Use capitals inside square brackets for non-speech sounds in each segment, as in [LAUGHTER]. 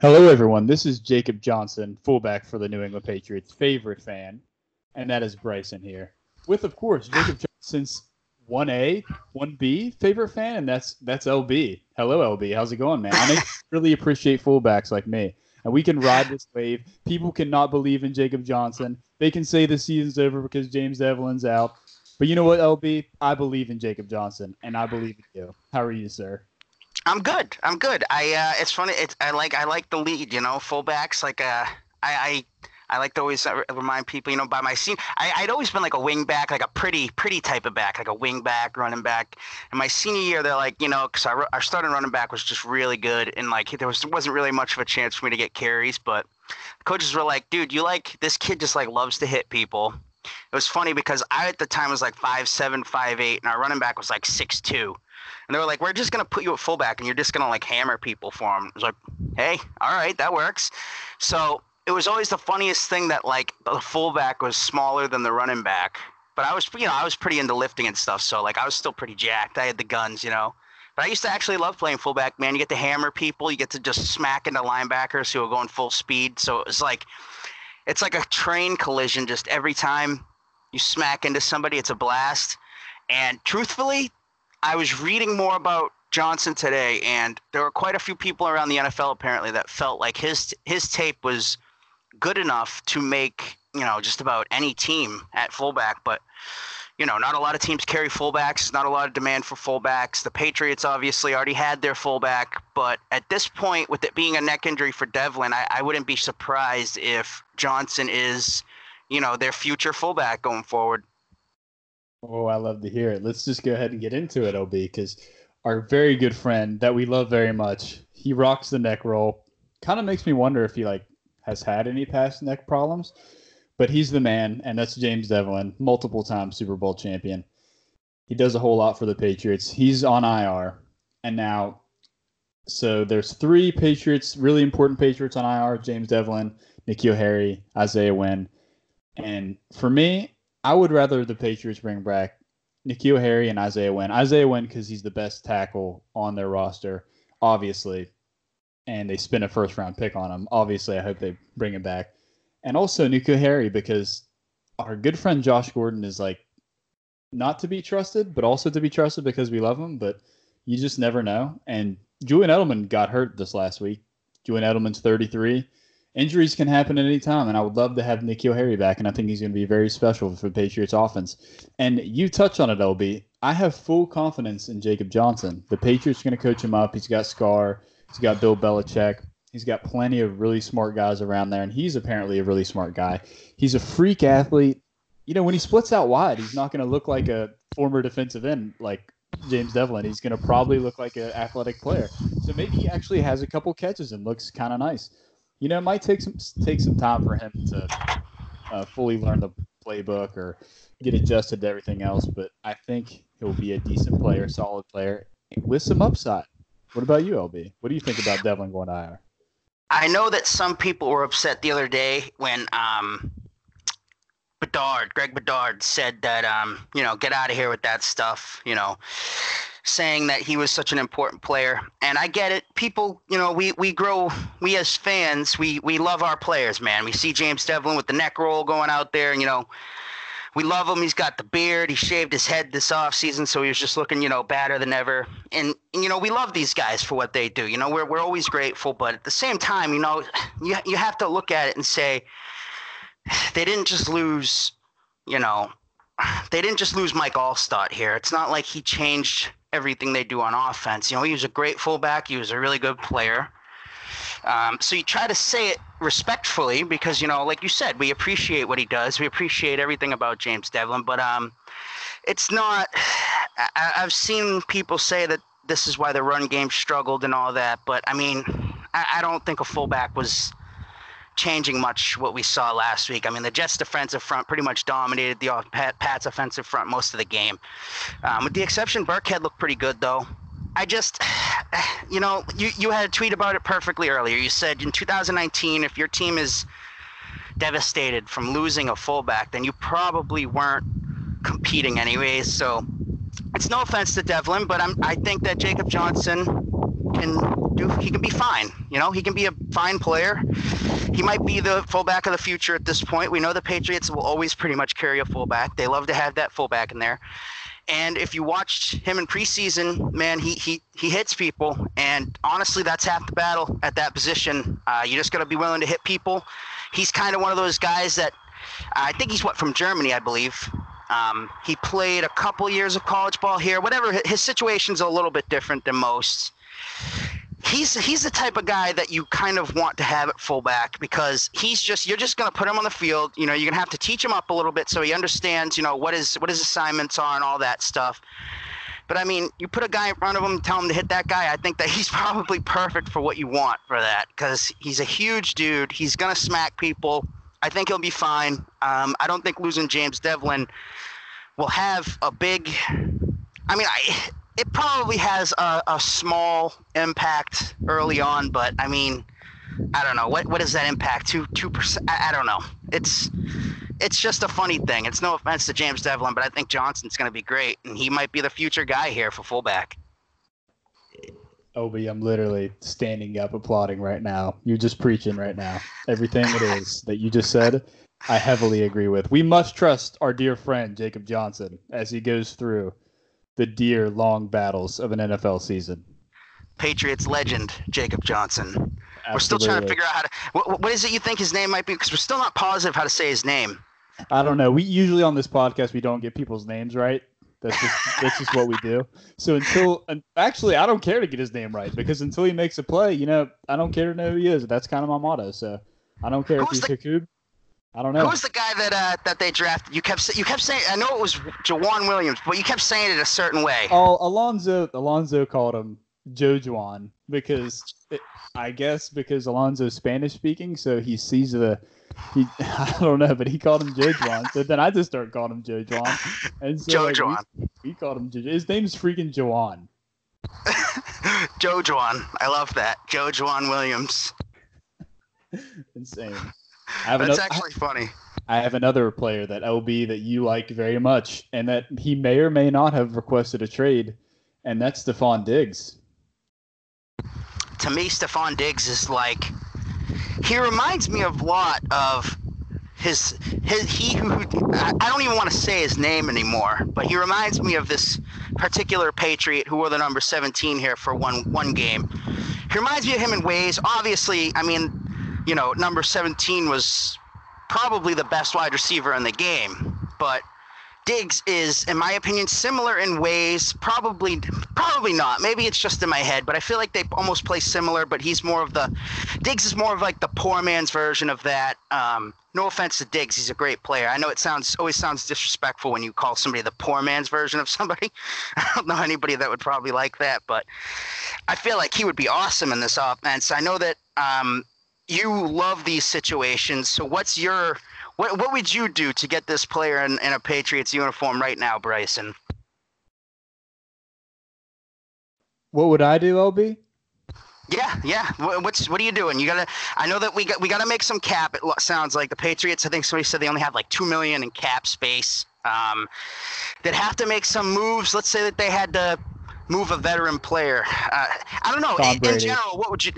Hello, everyone. This is Jacob Johnson, fullback for the New England Patriots, favorite fan, and that is Bryson here. With, of course, Jacob Johnson's 1A, 1B favorite fan, and that's that's LB. Hello, LB. How's it going, man? I [LAUGHS] really appreciate fullbacks like me, and we can ride this wave. People cannot believe in Jacob Johnson. They can say the season's over because James Develin's out. But you know what, LB? I believe in Jacob Johnson, and I believe in you. How are you, sir? I'm good. I'm good. I uh, it's funny. It's I like I like the lead. You know, fullbacks. Like uh, I I I like to always uh, remind people. You know, by my scene, I, I'd always been like a wing back, like a pretty pretty type of back, like a wing back, running back. And my senior year, they're like, you know, because our, our starting running back was just really good, and like there was wasn't really much of a chance for me to get carries, but coaches were like, dude, you like this kid just like loves to hit people. It was funny because I at the time was like five seven, five eight, and our running back was like six two and they were like, "We're just gonna put you at fullback, and you're just gonna like hammer people for him." I was like, "Hey, all right, that works." So it was always the funniest thing that like the fullback was smaller than the running back, but I was you know I was pretty into lifting and stuff, so like I was still pretty jacked. I had the guns, you know. But I used to actually love playing fullback. Man, you get to hammer people, you get to just smack into linebackers who are going full speed. So it was like, it's like a train collision. Just every time you smack into somebody, it's a blast. And truthfully, I was reading more about Johnson today, and there were quite a few people around the NFL apparently that felt like his his tape was good enough to make you know just about any team at fullback, but you know, not a lot of teams carry fullbacks, not a lot of demand for fullbacks. The Patriots obviously already had their fullback, but at this point, with it being a neck injury for Develin, I, I wouldn't be surprised if Johnson is, you know, their future fullback going forward. Oh, I love to hear it. Let's just go ahead and get into it, OB, because our very good friend that we love very much, he rocks the neck roll. Kind of makes me wonder if he like has had any past neck problems, but he's the man, and that's James Develin, multiple time Super Bowl champion. He does a whole lot for the Patriots. He's on IR, and now, so there's three Patriots, really important Patriots on IR: James Develin, N'Keal Harry, Isaiah Wynn, and for me, I would rather the Patriots bring back N'Keal Harry and Isaiah Wynn. Isaiah Wynn because he's the best tackle on their roster, obviously, and they spend a first round pick on him. Obviously, I hope they bring him back, and also N'Keal Harry because our good friend Josh Gordon is like not to be trusted, but also to be trusted because we love him. But you just never know. And Julian Edelman got hurt this last week. Julian Edelman's 33 injuries can happen at any time, and I would love to have N'Keal Harry back, and I think he's going to be very special for the Patriots offense. And you touch on it, LB. I have full confidence in Jacob Johnson. The Patriots are going to coach him up. He's got Scar. He's got Bill Belichick. He's got plenty of really smart guys around there, and he's apparently a really smart guy. He's a freak athlete. You know, when he splits out wide, he's not going to look like a former defensive end like James Develin. He's going to probably look like an athletic player. So maybe he actually has a couple catches and looks kind of nice you know, it might take some take some time for him to uh, fully learn the playbook or get adjusted to everything else. But I think he'll be a decent player, solid player with some upside. What about you, LB? What do you think about Develin going IR? I know that some people were upset the other day when um, Bedard, Greg Bedard, said that um, you know, get out of here with that stuff. You know, saying that he was such an important player. And I get it. People, you know, we, we grow, we as fans, we, we love our players, man. We see James Develin with the neck roll going out there, and, you know, we love him. He's got the beard. He shaved his head this off season, so he was just looking, you know, badder than ever. And, you know, we love these guys for what they do. You know, we're, we're always grateful, but at the same time, you know, you, you have to look at it and say, they didn't just lose, you know, they didn't just lose Mike Alstott here. It's not like he changed everything they do on offense. You know, he was a great fullback. He was a really good player. Um, so you try to say it respectfully because you know, like you said, we appreciate what he does. We appreciate everything about James Develin, but um, it's not. I, I've seen people say that this is why the run game struggled and all that, but I mean, I, I don't think a fullback was changing much what we saw last week. I mean, the Jets' defensive front pretty much dominated the Pats' offensive front most of the game. Um, with the exception, Burkhead looked pretty good, though. I just, [SIGHS] you know, you, you had a tweet about it perfectly earlier. You said in 2019, if your team is devastated from losing a fullback, then you probably weren't competing anyways. So it's no offense to Develin, but I'm, I think that Jacob Johnson can do he can be fine. You know, he can be a fine player. He might be the fullback of the future at this point. We know the Patriots will always pretty much carry a fullback. They love to have that fullback in there. And if you watched him in preseason, man, he he he hits people, and honestly, that's half the battle at that position. Uh, you just got to be willing to hit people. He's kind of one of those guys that I think he's what from Germany, I believe. Um, he played a couple years of college ball here. Whatever, his situation's a little bit different than most. He's he's the type of guy that you kind of want to have at fullback because he's just you're just gonna put him on the field. You know, you're gonna have to teach him up a little bit so he understands. You know what his what his assignments are and all that stuff. But I mean, you put a guy in front of him, tell him to hit that guy. I think that he's [LAUGHS] probably perfect for what you want for that because he's a huge dude. He's gonna smack people. I think he'll be fine. Um, I don't think losing James Develin will have a big. I mean, I it probably has a, a small impact early on, but I mean, I don't know what what is that impact? Two two percent? I, I, don't know. It's it's just a funny thing. It's no offense to James Develin, but I think Johnson's going to be great, and he might be the future guy here for fullback. Obi, I'm literally standing up applauding right now. You're just preaching right now. Everything it is [LAUGHS] that you just said, I heavily agree with. We must trust our dear friend Jacob Johnson as he goes through the dear long battles of an NFL season. Patriots legend Jacob Johnson. Absolutely. We're still trying to figure out how to. What, what is it you think his name might be? Because we're still not positive how to say his name. I don't know. We usually on this podcast we don't get people's names right. That's just [LAUGHS] that's just what we do. So until actually, I don't care to get his name right because until he makes a play, you know, I don't care to know who he is. That's kind of my motto. So I don't care Who's if he's the, I don't know. Who was the guy that uh, that they drafted? You kept you kept saying I know it was Jawan Williams, but you kept saying it a certain way. Oh, Alonzo Alonzo called him Joe Juan because it, I guess because Alonzo's Spanish speaking, so he sees the he [LAUGHS] I don't know, but he called him Joe Juan. So then I just started calling him Joe Juan, and so Joe like, Juan. We, called him Joe. His name's freaking Juan. [LAUGHS] Joe Juan. I love that. Joe Juan Williams. [LAUGHS] Insane. That's another, actually funny. I have another player that LB that you like very much, and that he may or may not have requested a trade, and that's Stefon Diggs. To me, Stefon Diggs is like he reminds me a lot of his his he who I don't even want to say his name anymore, but he reminds me of this particular Patriot who wore the number 17 here for one one game. He reminds me of him in ways. Obviously, I mean, you know, number 17 was probably the best wide receiver in the game, but Diggs is, in my opinion, similar in ways. Probably, probably not. Maybe it's just in my head, but I feel like they almost play similar. But he's more of the Diggs is more of like the poor man's version of that. Um, no offense to Diggs, he's a great player. I know it sounds always sounds disrespectful when you call somebody the poor man's version of somebody. [LAUGHS] I don't know anybody that would probably like that, but I feel like he would be awesome in this offense. I know that um, you love these situations. So what's your what what would you do to get this player in, in a Patriots uniform right now, Bryson? What would I do, LB? Yeah, yeah. What's what are you doing? You gotta. I know that we got we gotta make some cap. It sounds like the Patriots. I think somebody said they only have like two million in cap space. Um, they'd have to make some moves. Let's say that they had to move a veteran player. Uh, I don't know. In, in, general, what would you?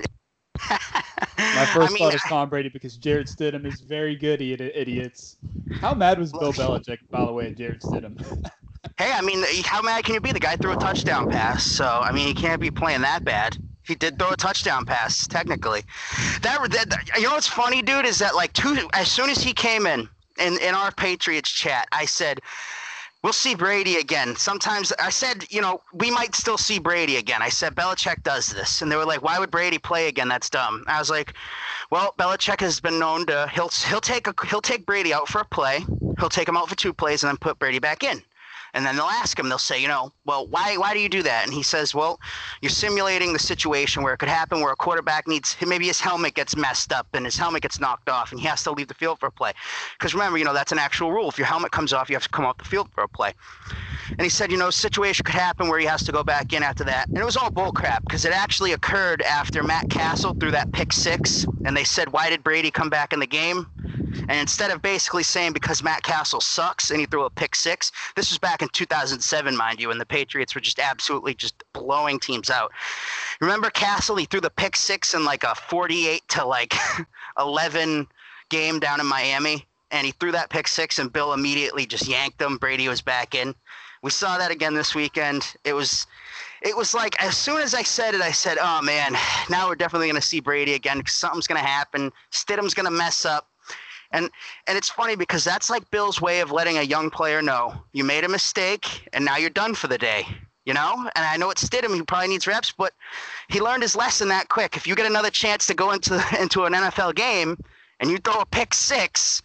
My [LAUGHS] first I mean, thought is Tom Brady because Jarrett Stidham is very good, idiots. How mad was Bill [LAUGHS] Belichick, by the way, at Jarrett Stidham? [LAUGHS] hey, I mean, how mad can you be? The guy threw a touchdown pass, so I mean, he can't be playing that bad. He did throw a touchdown pass, technically. That, that you know what's funny, dude, is that like two as soon as he came in in in our Patriots chat, I said we'll see Brady again. Sometimes I said, you know, we might still see Brady again. I said Belichick does this, and they were like, "Why would Brady play again? That's dumb." I was like, "Well, Belichick has been known to he'll he'll take a he'll take Brady out for a play, he'll take him out for two plays, and then put Brady back in." And then they'll ask him, they'll say, you know, well, why, why do you do that? And he says, well, you're simulating the situation where it could happen where a quarterback needs, maybe his helmet gets messed up and his helmet gets knocked off and he has to leave the field for a play. Because remember, you know, that's an actual rule. If your helmet comes off, you have to come off the field for a play. And he said, you know, situation could happen where he has to go back in after that. And it was all bullcrap because it actually occurred after Matt Cassel threw that pick six. And they said, why did Brady come back in the game? And instead of basically saying because Matt Cassel sucks and he threw a pick six, this was back in 2007, mind you, and the Patriots were just absolutely just blowing teams out. Remember Cassel? He threw the pick six in like a 48 to like [LAUGHS] 11 game down in Miami, and he threw that pick six, and Bill immediately just yanked him. Brady was back in. We saw that again this weekend. It was it was like as soon as I said it, I said, "Oh man, now we're definitely going to see Brady again. Something's going to happen. Stidham's going to mess up." And and it's funny because that's like Bill's way of letting a young player know you made a mistake and now you're done for the day. You know, and I know it's Stidham. He probably needs reps, but he learned his lesson that quick. If you get another chance to go into [LAUGHS] into an NFL game and you throw a pick six,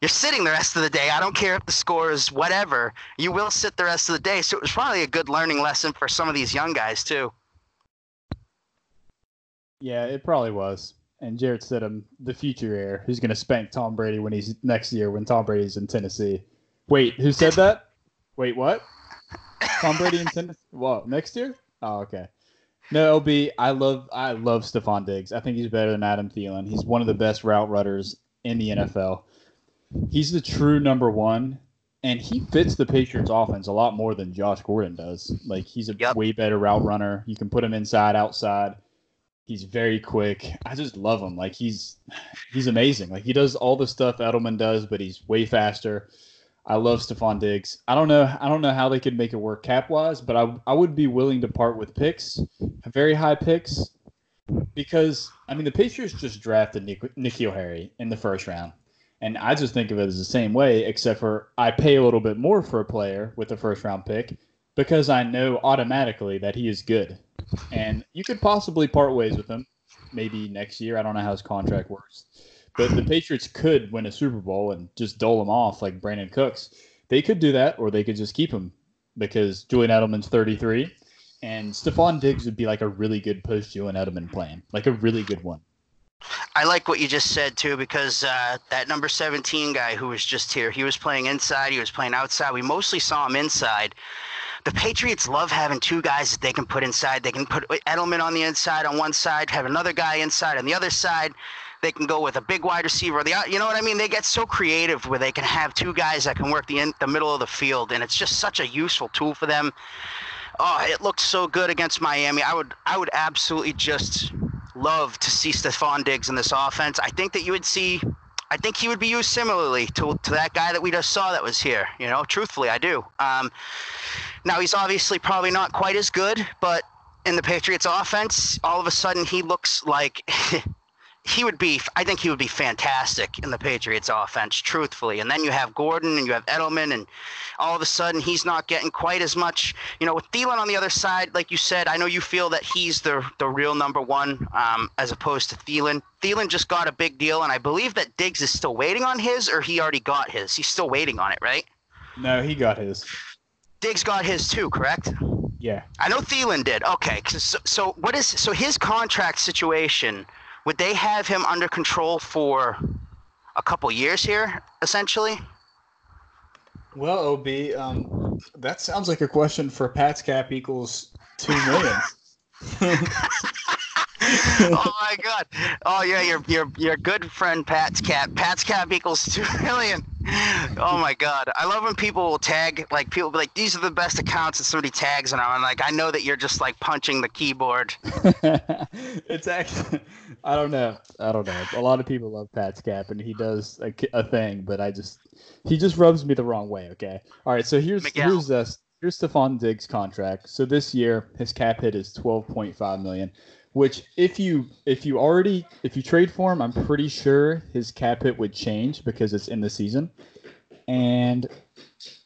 you're sitting the rest of the day. I don't care if the score is whatever. You will sit the rest of the day. So it was probably a good learning lesson for some of these young guys too. Yeah, it probably was. And Jarrett Stidham, the future heir, who's going to spank Tom Brady when he's next year when Tom Brady's in Tennessee. Wait, who said that? Wait, what? Tom Brady in Tennessee? [LAUGHS] What next year? Oh, okay. No, LB, I love I love Stefon Diggs. I think he's better than Adam Thielen. He's one of the best route runners in the NFL. He's the true number one, and he fits the Patriots offense a lot more than Josh Gordon does. Like he's a Yep. way better route runner. You can put him inside, outside. He's very quick. I just love him. Like he's he's amazing. Like he does all the stuff Edelman does, but he's way faster. I love Stefon Diggs. I don't know. I don't know how they could make it work cap wise, but I I would be willing to part with picks, very high picks, because I mean the Patriots just drafted Nick, Harry in the first round, and I just think of it as the same way, except for I pay a little bit more for a player with a first round pick because I know automatically that he is good, and you could possibly part ways with him, maybe next year. I don't know how his contract works. But the Patriots could win a Super Bowl and just dole him off like Brandin Cooks. They could do that, or they could just keep him because Julian Edelman's 33, and Stefon Diggs would be like a really good post Julian Edelman plan, like a really good one. I like what you just said too because uh, that number 17 guy who was just here, he was playing inside, he was playing outside. We mostly saw him inside. The Patriots love having two guys that they can put inside. They can put Edelman on the inside on one side, have another guy inside on the other side. They can go with a big wide receiver. The you know what I mean? They get so creative where they can have two guys that can work the in, the middle of the field, and it's just such a useful tool for them. Oh, it looked so good against Miami. I would I would absolutely just love to see Stefon Diggs in this offense. I think that you would see. I think he would be used similarly to, to that guy that we just saw that was here. You know, truthfully, I do. Um, now he's obviously probably not quite as good, but in the Patriots offense, all of a sudden he looks like [LAUGHS] he would be I think he would be fantastic in the Patriots offense, truthfully. And then you have Gordon and you have Edelman and all of a sudden he's not getting quite as much you know, with Thielen on the other side, like you said, I know you feel that he's the the real number one, um, as opposed to Thielen. Thielen just got a big deal and I believe that Diggs is still waiting on his or he already got his. He's still waiting on it, right? No, he got his. Diggs got his too, correct? Yeah. I know Thielen did. Okay. so, so what is so his contract situation? Would they have him under control for a couple years here, essentially? Well, OB, um, that sounds like a question for Pat's cap equals two million. [LAUGHS] [LAUGHS] oh my god! Oh yeah, your your your good friend Pat's cap. Pat's cap equals two million. Oh my god! I love when people will tag like people be like these are the best accounts and somebody tags and I'm like I know that you're just like punching the keyboard. [LAUGHS] it's actually, I don't know. I don't know. A lot of people love Pat's cap, and he does a, a thing, but I just, he just rubs me the wrong way. Okay. All right. So here's Miguel. here's uh, here's Stefon Diggs' contract. So this year his cap hit is twelve point five million, which if you if you already if you trade for him, I'm pretty sure his cap hit would change because it's in the season. And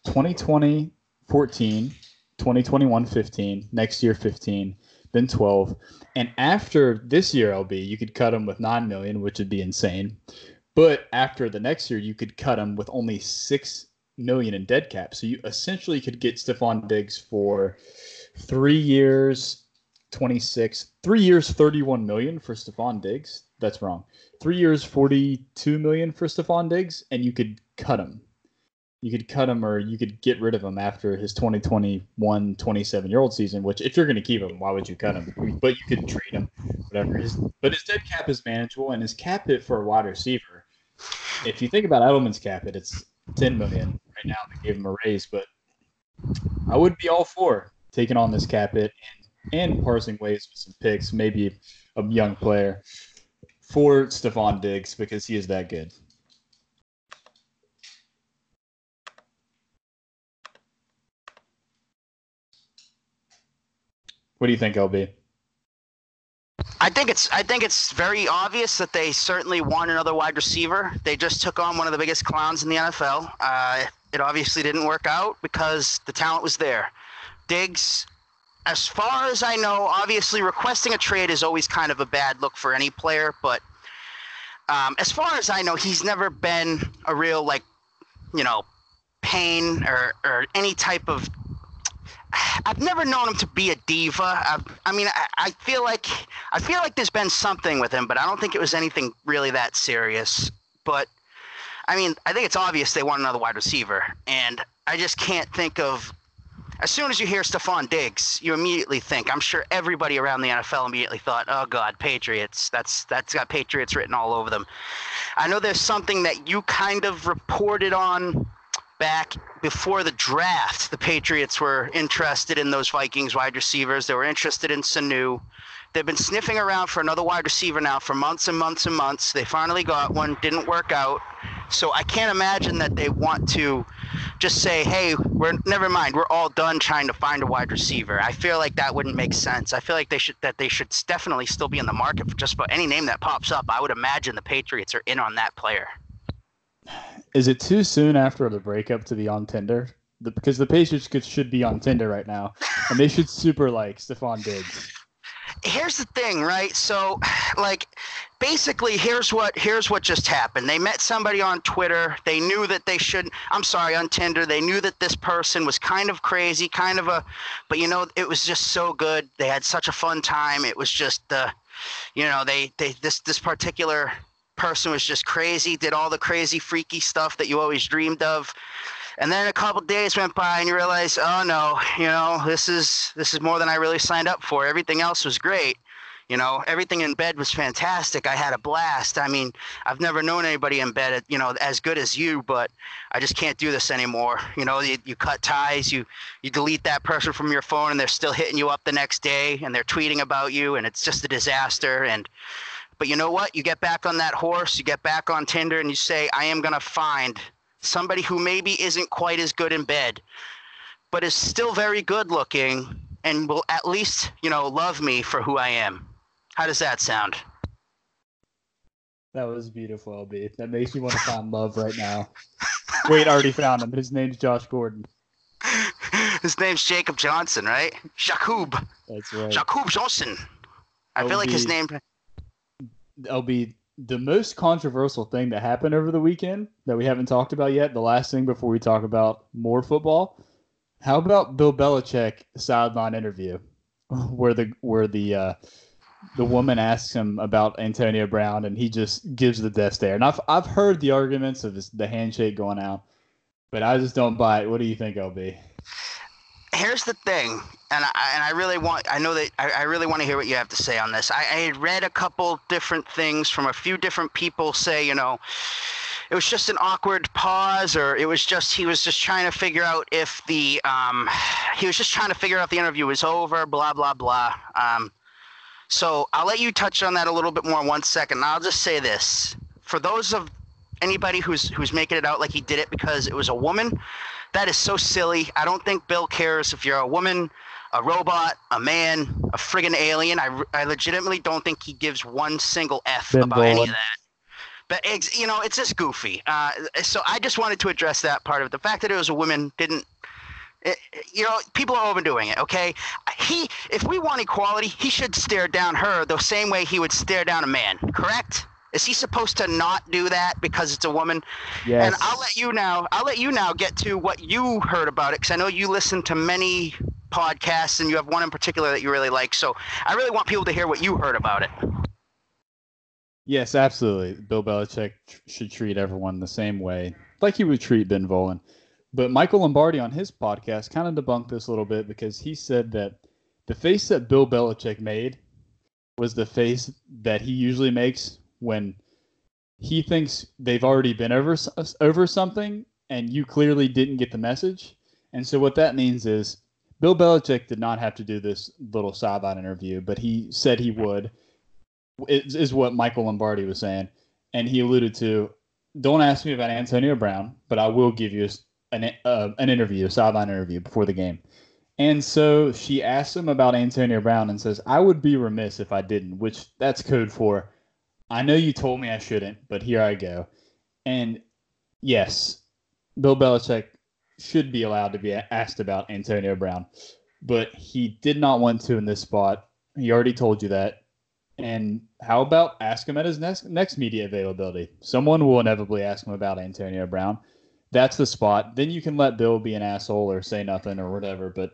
2020, 14, 2021, 15, next year 15, then 12. And after this year LB, you could cut him with 9 million, which would be insane. But after the next year, you could cut him with only 6 million in dead cap. So you essentially could get Stefon Diggs for 3 years 26, 3 years 31 million for Stefon Diggs. That's wrong. 3 years 42 million for Stefon Diggs and you could cut him you could cut him or you could get rid of him after his 2021 27 year old season which if you're going to keep him why would you cut him but you could trade him whatever his but his dead cap is manageable and his cap hit for a wide receiver if you think about Edelman's cap hit, it's 10 million right now. They gave him a raise, but I would be all for taking on this cap hit and, and parsing ways with some picks, maybe a young player for Stefon Diggs because he is that good. What do you think, LB? I think it's I think it's very obvious that they certainly want another wide receiver. They just took on one of the biggest clowns in the NFL. Uh, it obviously didn't work out because the talent was there. Diggs, as far as I know, obviously requesting a trade is always kind of a bad look for any player. But um, as far as I know, he's never been a real like, you know, pain or or any type of I've never known him to be a diva. I've, i mean, I, I, feel like I feel like there's been something with him, but I don't think it was anything really that serious. But I mean, I think it's obvious they want another wide receiver, and I just can't think of. As soon as you hear Stefon Diggs, you immediately think. I'm sure everybody around the NFL immediately thought, "Oh God, Patriots." That's that's got Patriots written all over them. I know there's something that you kind of reported on back before the draft, the Patriots were interested in those Vikings wide receivers. They were interested in Sanu. They've been sniffing around for another wide receiver now for months and months and months. They finally got one, didn't work out. So I can't imagine that they want to just say, "Hey, we're never mind. We're all done trying to find a wide receiver." I feel like that wouldn't make sense. I feel like they should that they should definitely still be in the market for just about any name that pops up. I would imagine the Patriots are in on that player is it too soon after the breakup to be on Tinder? The, because the Patriots could, should be on Tinder right now, and they should super like Stefon Diggs. Here's the thing, right? So, [SIGHS] like, basically, here's what here's what just happened. They met somebody on Twitter. They knew that they shouldn't. I'm sorry, on Tinder. They knew that this person was kind of crazy, kind of a, but you know, it was just so good. They had such a fun time. It was just the, uh, you know, they they this this particular person was just crazy, did all the crazy, freaky stuff that you always dreamed of. And then a couple days went by, and you realize, oh no, you know, this is this is more than I really signed up for. Everything else was great. You know, everything in bed was fantastic. I had a blast. I mean, I've never known anybody in bed, you know, as good as you, but I just can't do this anymore. You know, you, you cut ties, you you delete that person from your phone, and they're still hitting you up the next day, and they're tweeting about you, and it's just a disaster. And but you know what? You get back on that horse, you get back on Tinder, and you say, I am to find somebody who maybe isn't quite as good in bed, but is still very good looking and will at least, you know, love me for who I am. How does that sound? That was beautiful, LB. That makes me want to find love right now. [LAUGHS] Wait, I already found him. His name's Josh Gordon. [LAUGHS] His name's Jacob Johnson, right? Jacob. That's right. Jacob Johnson. I feel like his name LB the most controversial thing that happened over the weekend that we haven't talked about yet. The last thing before we talk about more football. How about Bill Belichick sideline interview, [LAUGHS] where the where the uh, the woman asks him about Antonio Brown and he just gives the death stare. And I've I've heard the arguments of this, the handshake going out, but I just don't buy it. What do you think, LB? here's the thing, and I, and I really want I know that I, I really want to hear what you have to say on this. I, I had read a couple different things from a few different people say, you know, it was just an awkward pause, or it was just he was just trying to figure out if the um, he was just trying to figure out the interview was over, blah blah blah. Um, so I'll let you touch on that a little bit more in one second. I'll just say this: for those of anybody who's who's making it out like he did it because it was a woman, that is so silly. I don't think Bill cares if you're a woman, a robot, a man, a friggin' alien. I, I legitimately don't think he gives one single F ben about any of that. But, it's, you know, it's just goofy. Uh, so I just wanted to address that part of it. The fact that it was a woman didn't it, you know, people are overdoing it. Okay, he, if we want equality, he should stare down her the same way he would stare down a man. Correct? Is he supposed to not do that because it's a woman? Yes. And I'll let you now. I'll let you now get to what you heard about it because I know you listen to many podcasts and you have one in particular that you really like. So I really want people to hear what you heard about it. Yes, absolutely. Bill Belichick should treat everyone the same way, like he would treat Ben Volin. But Michael Lombardi on his podcast kind of debunked this a little bit because he said that the face that Bill Belichick made was the face that he usually makes when he thinks they've already been over over something, and you clearly didn't get the message. And so what that means is Bill Belichick did not have to do this little sideline interview, but he said he would. Is, is what Michael Lombardi was saying, and he alluded to. Don't ask me about Antonio Brown, but I will give you an uh, an interview, a sideline interview before the game. And so she asks him about Antonio Brown and says, "I would be remiss if I didn't," which that's code for I know you told me I shouldn't, but here I go. And yes, Bill Belichick should be allowed to be asked about Antonio Brown, but he did not want to in this spot. He already told you that. And how about ask him at his next next media availability? Someone will inevitably ask him about Antonio Brown. That's the spot. Then you can let Bill be an asshole or say nothing or whatever. But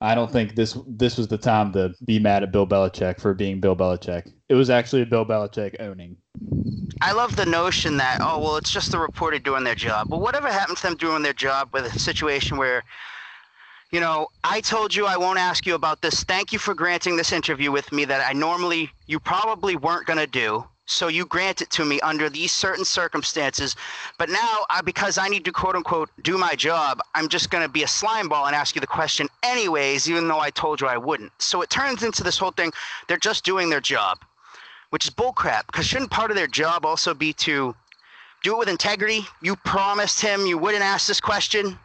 I don't think this this was the time to be mad at Bill Belichick for being Bill Belichick. It was actually Bill Belichick owning. I love the notion that oh well it's just the reporter doing their job. But whatever happens to them doing their job with a situation where you know, I told you I won't ask you about this. Thank you for granting this interview with me that I normally you probably weren't going to do. So you grant it to me under these certain circumstances. But now, I, because I need to quote unquote do my job, I'm just going to be a slime ball and ask you the question anyways, even though I told you I wouldn't. So it turns into this whole thing. They're just doing their job, which is bullcrap. Because shouldn't part of their job also be to do it with integrity? You promised him you wouldn't ask this question,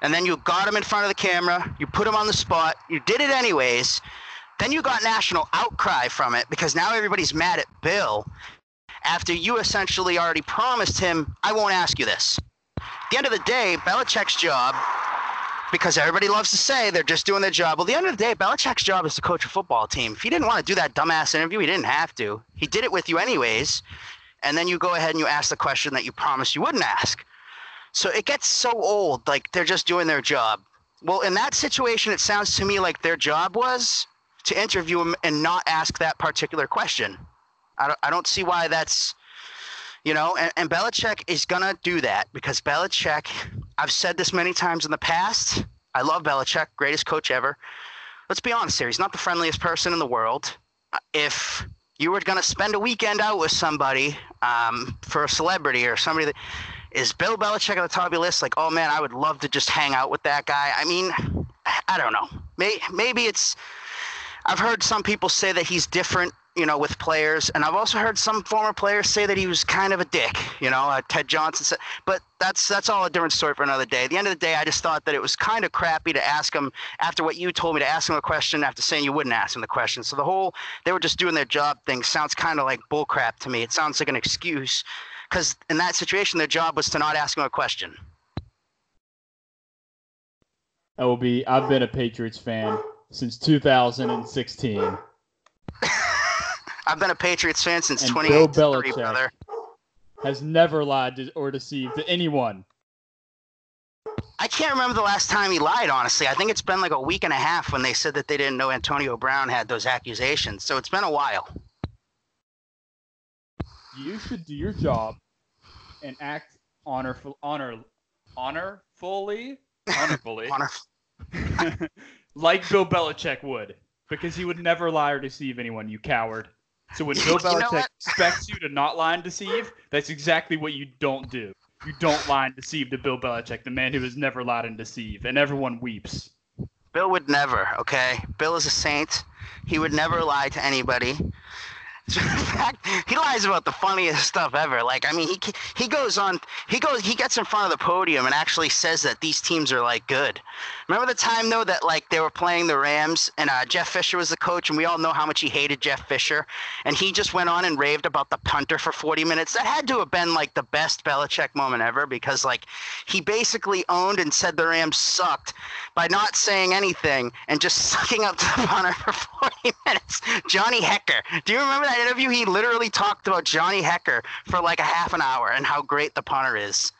and then you got him in front of the camera, you put him on the spot, you did it anyways. Then you got national outcry from it because now everybody's mad at Bill after you essentially already promised him, I won't ask you this. At the end of the day, Belichick's job, because everybody loves to say they're just doing their job. Well, at the end of the day, Belichick's job is to coach a football team. If he didn't want to do that dumbass interview, he didn't have to. He did it with you anyways. And then you go ahead and you ask the question that you promised you wouldn't ask. So it gets so old, like they're just doing their job. Well, in that situation, it sounds to me like their job was to interview him and not ask that particular question. I don't, I don't see why that's, you know, and, and Belichick is going to do that because Belichick, I've said this many times in the past. I love Belichick, greatest coach ever. Let's be honest here. He's not the friendliest person in the world. Uh, if you were going to spend a weekend out with somebody um, for a celebrity or somebody that is Bill Belichick at the top of your list, like, oh man, I would love to just hang out with that guy. I mean, I don't know. maybe it's I've heard some people say that he's different, you know, with players, and I've also heard some former players say that he was kind of a dick. You know, uh, Ted Johnson said, but that's that's all a different story for another day. At the end of the day, I just thought that it was kind of crappy to ask him after what you told me to ask him a question after saying you wouldn't ask him the question. So the whole they were just doing their job thing sounds kind of like bullcrap to me. It sounds like an excuse because in that situation, their job was to not ask him a question. Be. I've been a Patriots fan since 2016. [LAUGHS] I've been a Patriots fan since 2018, brother. Has never lied to, or deceived anyone. I can't remember the last time he lied, honestly. I think it's been like a week and a half when they said that they didn't know Antonio Brown had those accusations. So it's been a while. You should do your job and act honorful, honor, honorfully, honorfully, honor. [LAUGHS] [LAUGHS] like Bill Belichick would, because he would never lie or deceive anyone. You coward. So when [LAUGHS] Bill Belichick expects you to not lie and deceive, that's exactly what you don't do. You don't lie and deceive to Bill Belichick, the man who has never lied and deceived, and everyone weeps. Bill would never, okay? Bill is a saint. He would never lie to anybody. Fact, he lies about the funniest stuff ever. Like, I mean, he he goes on, he goes, he gets in front of the podium and actually says that these teams are like good. Remember the time though that like they were playing the Rams and uh, Jeff Fisher was the coach, and we all know how much he hated Jeff Fisher, and he just went on and raved about the punter for 40 minutes. That had to have been like the best Belichick moment ever because like he basically owned and said the Rams sucked by not saying anything and just [LAUGHS] sucking up to the punter for 40 minutes. Johnny Hekker, do you remember that? That interview, he literally talked about Johnny Hekker for like a half an hour and how great the punter is.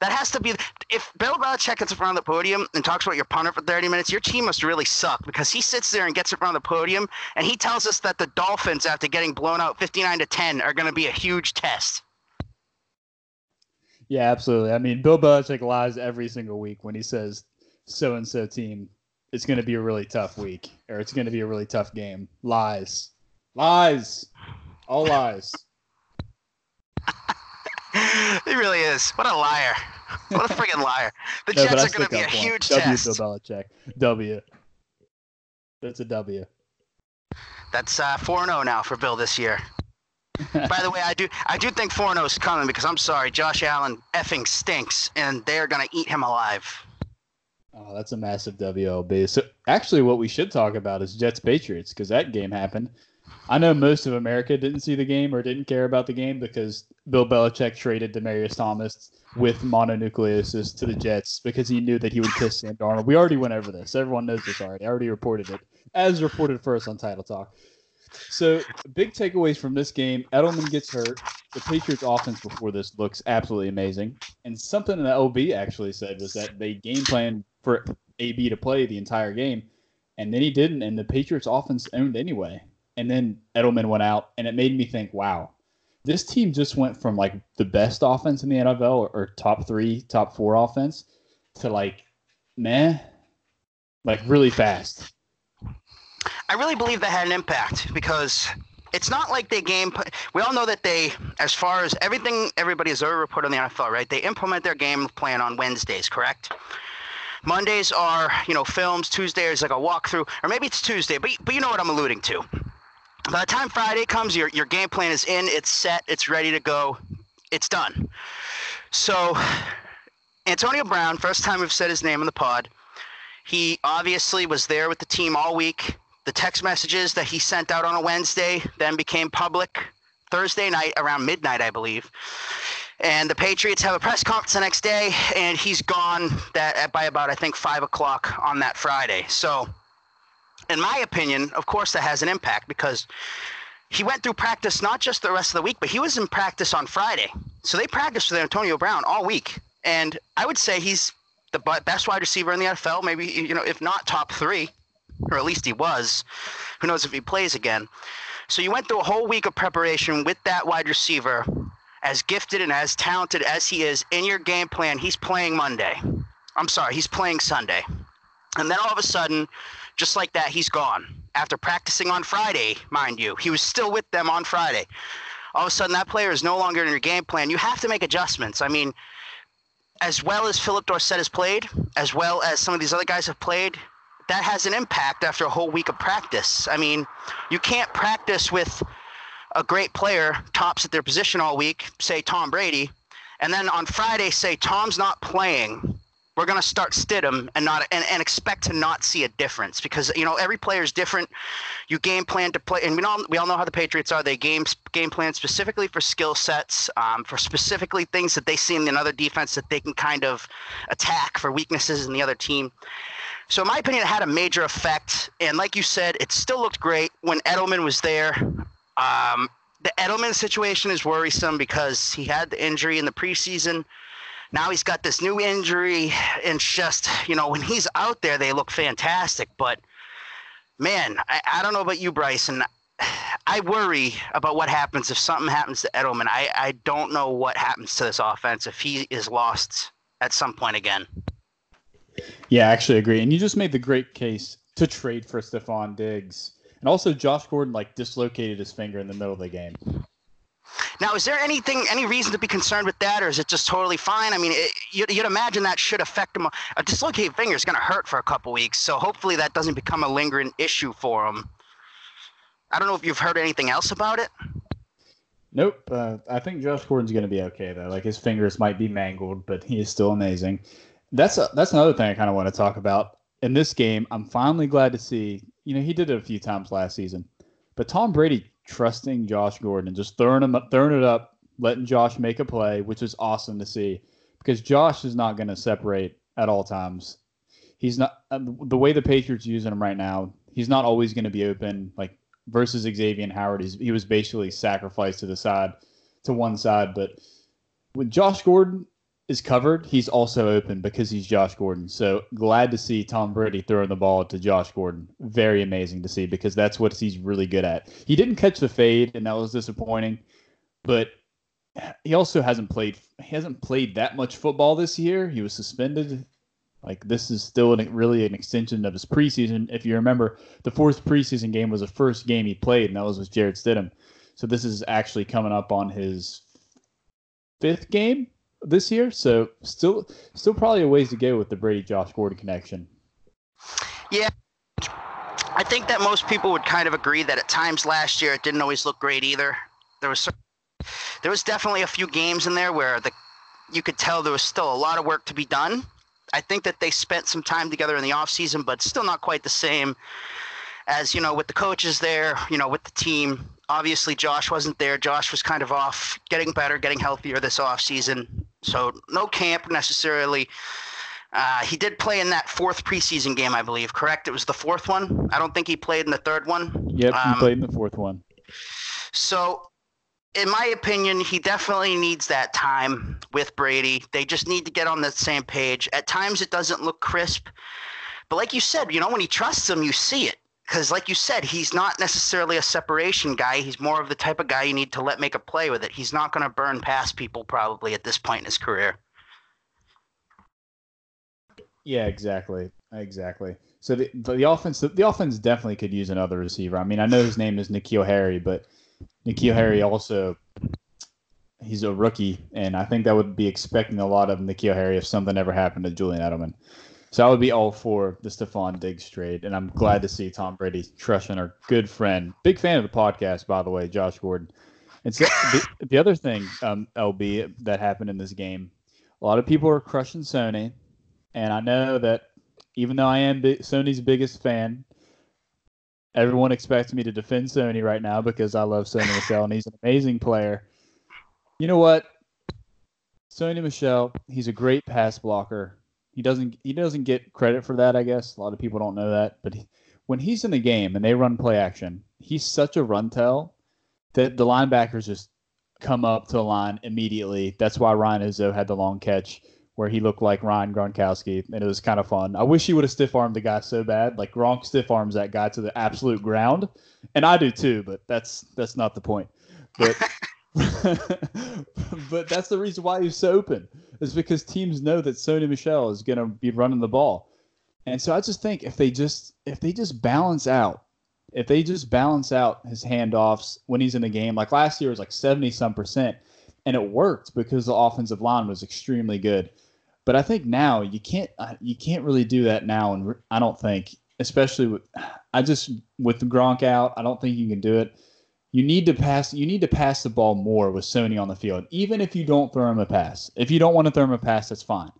That has to be if Bill Belichick gets in front of the podium and talks about your punter for 30 minutes, your team must really suck because he sits there and gets in front of the podium and he tells us that the Dolphins, after getting blown out 59 to 10, are going to be a huge test. Yeah, absolutely. I mean, Bill Belichick lies every single week when he says so and so team it's going to be a really tough week or it's going to be a really tough game. Lies. Lies. All lies. [LAUGHS] he really is. What a liar. What a freaking liar. The No, Jets are going to be a for huge W test. Bill Belichick. W. That's a W. That's uh, 4 0 now for Bill this year. [LAUGHS] By the way, I do I do think 4 0 is coming because I'm sorry, Josh Allen effing stinks and they're going to eat him alive. Oh, that's a massive WLB. So actually, what we should talk about is Jets Patriots because that game happened. I know most of America didn't see the game or didn't care about the game because Bill Belichick traded Demaryius Thomas with mononucleosis to the Jets because he knew that he would kiss Sam Darnold. We already went over this. Everyone knows this already. I already reported it as reported first on Title Talk. So big takeaways from this game: Edelman gets hurt. The Patriots' offense before this looks absolutely amazing. And something that OB actually said was that they game planned for AB to play the entire game, and then he didn't, and the Patriots' offense owned anyway. And then Edelman went out, and it made me think, wow, this team just went from like the best offense in the NFL or, or top three, top four offense to like meh, like really fast. I really believe that had an impact because it's not like they game. We all know that they, as far as everything everybody has ever reported on the NFL, right? They implement their game plan on Wednesdays, correct? Mondays are, you know, films. Tuesday is like a walkthrough, or maybe it's Tuesday, but but you know what I'm alluding to. By the time Friday comes, your your game plan is in, it's set, it's ready to go, it's done. So, Antonio Brown, first time we've said his name in the pod. He obviously was there with the team all week. The text messages that he sent out on a Wednesday then became public Thursday night around midnight, I believe. And the Patriots have a press conference the next day, and he's gone that by about I think five o'clock on that Friday. So, in my opinion, of course, that has an impact because he went through practice not just the rest of the week, but he was in practice on Friday. So they practiced with Antonio Brown all week, and I would say he's the best wide receiver in the NFL. Maybe you know, if not top three, or at least he was. Who knows if he plays again? So you went through a whole week of preparation with that wide receiver, as gifted and as talented as he is. In your game plan, he's playing Monday. I'm sorry, he's playing Sunday, and then all of a sudden, just like that, he's gone. After practicing on Friday, mind you, he was still with them on Friday. All of a sudden, that player is no longer in your game plan. You have to make adjustments. I mean, as well as Phillip Dorsett has played, as well as some of these other guys have played, that has an impact after a whole week of practice. I mean, you can't practice with a great player, tops at their position all week, say Tom Brady, and then on Friday say Tom's not playing. We're gonna start Stidham and not and, and expect to not see a difference because you know every player is different. You game plan to play, and we all we all know how the Patriots are. They game game plan specifically for skill sets, um, for specifically things that they see in another defense that they can kind of attack for weaknesses in the other team. So, in my opinion, it had a major effect. And like you said, it still looked great when Edelman was there. Um, the Edelman situation is worrisome because he had the injury in the preseason. Now he's got this new injury. And just, you know, when he's out there, they look fantastic. But man, I, I don't know about you, Bryson. I worry about what happens if something happens to Edelman. I, I don't know what happens to this offense if he is lost at some point again. Yeah, I actually agree. And you just made the great case to trade for Stefon Diggs. And also Josh Gordon like dislocated his finger in the middle of the game. Now, is there anything, any reason to be concerned with that, or is it just totally fine? I mean, it, you'd, you'd imagine that should affect him. A dislocated finger is going to hurt for a couple weeks, so hopefully that doesn't become a lingering issue for him. I don't know if you've heard anything else about it. Nope. Uh, I think Josh Gordon's going to be okay though. Like his fingers might be mangled, but he is still amazing. That's a, that's another thing I kind of want to talk about in this game. I'm finally glad to see. You know, he did it a few times last season, but Tom Brady trusting Josh Gordon and just throwing him up, throwing it up, letting Josh make a play, which is awesome to see because Josh is not going to separate at all times. He's not uh, the way the Patriots using him right now. He's not always going to be open. Like versus Xavier Howard, he was basically sacrificed to the side, to one side. But with Josh Gordon is covered, he's also open because he's Josh Gordon. So glad to see Tom Brady throwing the ball to Josh Gordon. Very amazing to see because that's what he's really good at. He didn't catch the fade, and that was disappointing. But he also hasn't played. He hasn't played that much football this year. He was suspended. Like this is still an, really an extension of his preseason. If you remember, the fourth preseason game was the first game he played, and that was with Jarrett Stidham. So this is actually coming up on his fifth game this year, so still still probably a ways to go with the Brady Josh Gordon connection. Yeah. I think that most people would kind of agree that at times last year it didn't always look great either. There was there was definitely a few games in there where the you could tell there was still a lot of work to be done. I think that they spent some time together in the offseason, but still not quite the same as, you know, with the coaches there, you know, with the team. Obviously, Josh wasn't there. Josh was kind of off, getting better, getting healthier this offseason. So, no camp necessarily. Uh, he did play in that fourth preseason game, I believe, correct? It was the fourth one. I don't think he played in the third one. Yep, um, he played in the fourth one. So in my opinion, he definitely needs that time with Brady. They just need to get on the same page. At times, it doesn't look crisp, but like you said, you know, when he trusts him, you see it. Because, like you said, he's not necessarily a separation guy. He's more of the type of guy you need to let make a play with it. He's not going to burn past people probably at this point in his career. Yeah, exactly, exactly. So the the offense the, the offense definitely could use another receiver. I mean, I know his name is N'Keal Harry, but N'Keal Harry also he's a rookie, and I think that would be expecting a lot of N'Keal Harry if something ever happened to Julian Edelman. So I would be all for the Stefon Diggs trade, and I'm glad to see Tom Brady trusting our good friend, big fan of the podcast, by the way, Josh Gordon. And so the, the other thing, um, LB, that happened in this game, a lot of people are crushing Sony, and I know that even though I am Sony's biggest fan, Everyone expects me to defend Sony right now because I love Sony Michel and he's an amazing player. You know what? Sony Michel, he's a great pass blocker. He doesn't he doesn't get credit for that, I guess. A lot of people don't know that, but he, when he's in the game and they run play action, he's such a run tell that the linebackers just come up to the line immediately. That's why Ryan Izzo had the long catch where he looked like Ryan Gronkowski, and it was kind of fun. I wish he would have stiff armed the guy so bad. Like Gronk stiff arms that guy to the absolute ground, and I do too. But that's that's not the point. But [LAUGHS] [LAUGHS] but that's the reason why he's so open is because teams know that Sony Michel is going to be running the ball, and so I just think if they just if they just balance out, if they just balance out his handoffs when he's in the game, like last year was like seventy some percent, and it worked because the offensive line was extremely good. But I think now you can't uh, you can't really do that now, and I don't think, especially with [SIGHS] I just with Gronk out, I don't think you can do it. You need to pass. You need to pass the ball more with Sony on the field, even if you don't throw him a pass. If you don't want to throw him a pass, that's fine.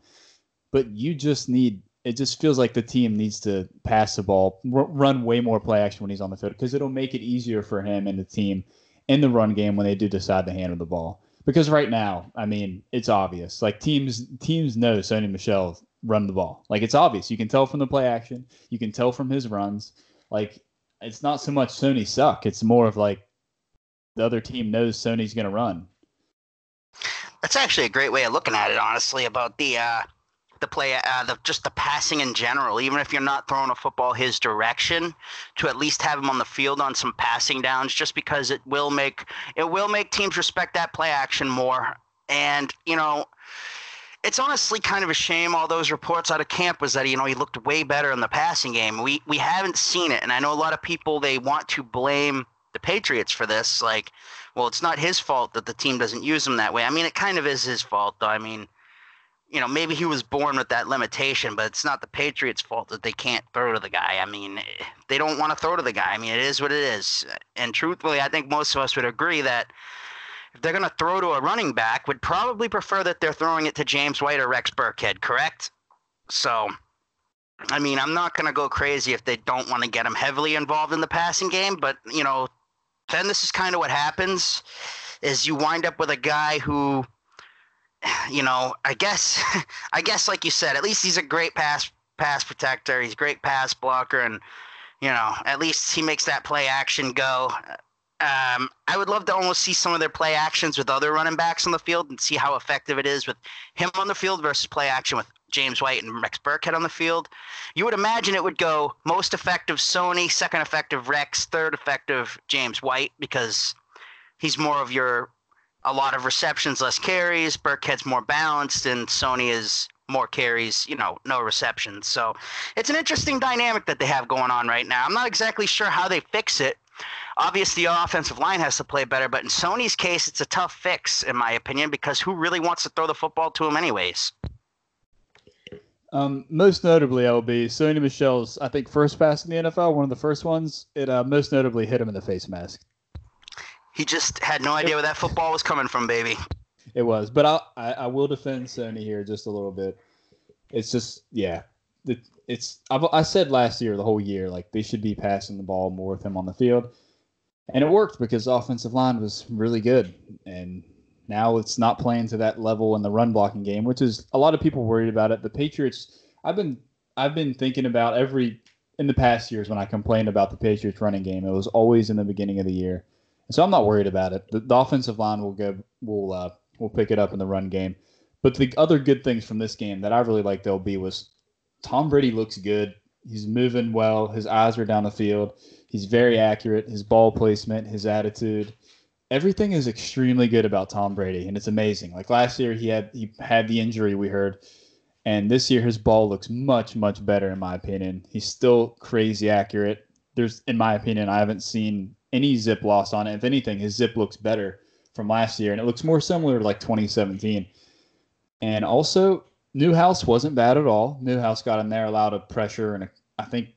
But you just need. It just feels like the team needs to pass the ball, r- run way more play action when he's on the field, because it'll make it easier for him and the team in the run game when they do decide to handle the ball because right now, I mean, it's obvious. Like teams teams know Sony Michel run the ball. Like it's obvious. You can tell from the play action. You can tell from his runs. Like it's not so much Sony suck. It's more of like the other team knows Sony's going to run. That's actually a great way of looking at it, honestly, about the uh, the play, uh, the just the passing in general. Even if you're not throwing a football his direction, to at least have him on the field on some passing downs, just because it will make it will make teams respect that play action more. And you know, it's honestly kind of a shame. All those reports out of camp was that you know he looked way better in the passing game. We we haven't seen it, and I know a lot of people they want to blame the Patriots for this. Like, well, it's not his fault that the team doesn't use him that way. I mean, it kind of is his fault, though. I mean you know, maybe he was born with that limitation, but it's not the Patriots' fault that they can't throw to the guy. I mean, they don't want to throw to the guy. I mean, it is what it is. And truthfully, I think most of us would agree that if they're going to throw to a running back, would probably prefer that they're throwing it to James White or Rex Burkhead, correct? So, I mean, I'm not going to go crazy if they don't want to get him heavily involved in the passing game, but, you know, then this is kind of what happens is you wind up with a guy who you know, I guess, [LAUGHS] I guess, like you said, at least he's a great pass pass protector. He's a great pass blocker, and you know, at least he makes that play action go. Um, I would love to almost see some of their play actions with other running backs on the field and see how effective it is with him on the field versus play action with James White and Rex Burkhead on the field. You would imagine it would go most effective Sony, second effective Rex, third effective James White because he's more of your a lot of receptions, less carries. Burkhead's more balanced, and Sony is more carries, you know, no receptions. So it's an interesting dynamic that they have going on right now. I'm not exactly sure how they fix it. Obviously, the offensive line has to play better, but in Sony's case, it's a tough fix, in my opinion, because who really wants to throw the football to him, anyways? Um, most notably, LB Sony Michel's, I think, first pass in the NFL, one of the first ones. It uh, most notably hit him in the face mask. He just had no idea where that football was coming from, baby. It was, but I'll, I I will defend Sony here just a little bit. It's just yeah, it, it's I've, I said last year the whole year like they should be passing the ball more with him on the field, and it worked because the offensive line was really good, and now it's not playing to that level in the run blocking game, which is a lot of people worried about it. The Patriots, I've been I've been thinking about every in the past years when I complained about the Patriots running game, it was always in the beginning of the year. So I'm not worried about it. The, the offensive line will go will uh, will pick it up in the run game. But the other good things from this game that I really liked LB was Tom Brady looks good. He's moving well. His eyes are down the field. He's very accurate. His ball placement, his attitude, everything is extremely good about Tom Brady, and it's amazing. Like last year, he had he had the injury we heard, and this year his ball looks much much better in my opinion. He's still crazy accurate. There's, in my opinion, I haven't seen any zip loss on it. If anything, his zip looks better from last year, and it looks more similar to like 2017. And also, Newhouse wasn't bad at all. Newhouse got in there, allowed a pressure and a, I think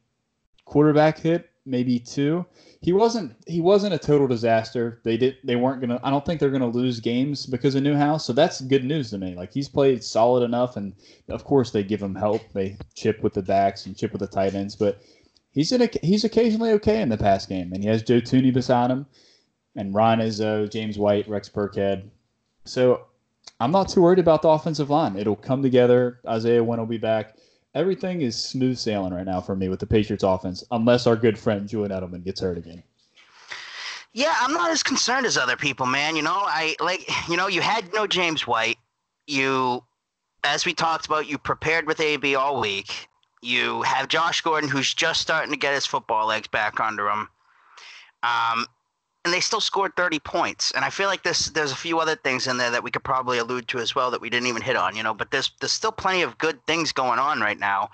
quarterback hit, maybe two. He wasn't he wasn't a total disaster. They did they weren't gonna. I don't think they're gonna lose games because of Newhouse. So that's good news to me. Like he's played solid enough, and of course they give him help. They chip with the backs and chip with the tight ends, but he's in a, he's occasionally okay in the pass game, and he has Joe Thuney beside him and Ryan Izzo, James White, Rex Burkhead. So I'm not too worried about the offensive line. It'll come together. Isaiah Wynn will be back. Everything is smooth sailing right now for me with the Patriots offense, unless our good friend Julian Edelman gets hurt again. Yeah, I'm not as concerned as other people, man. You know, I like, you know, you had no James White. You, as we talked about, you prepared with AB all week. You have Josh Gordon, who's just starting to get his football legs back under him. Um, and they still scored 30 points. And I feel like this there's a few other things in there that we could probably allude to as well that we didn't even hit on, you know, but there's there's still plenty of good things going on right now.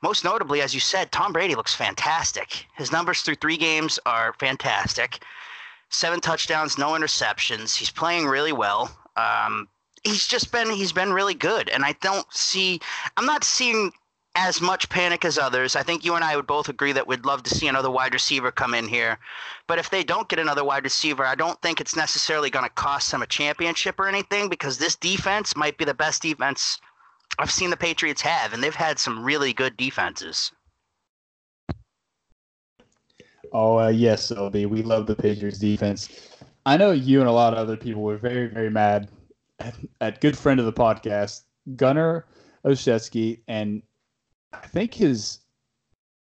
Most notably, as you said, Tom Brady looks fantastic. His numbers through 3 games are fantastic. 7 touchdowns, no interceptions. He's playing really well. Um, he's just been he's been really good and I don't see I'm not seeing as much panic as others. I think you and I would both agree that we'd love to see another wide receiver come in here. But if they don't get another wide receiver, I don't think it's necessarily going to cost them a championship or anything because this defense might be the best defense I've seen the Patriots have, and they've had some really good defenses. Oh, uh, yes, LB. We love the Patriots defense. I know you and a lot of other people were very, very mad at, at good friend of the podcast, Gunner Olszewski, and I think his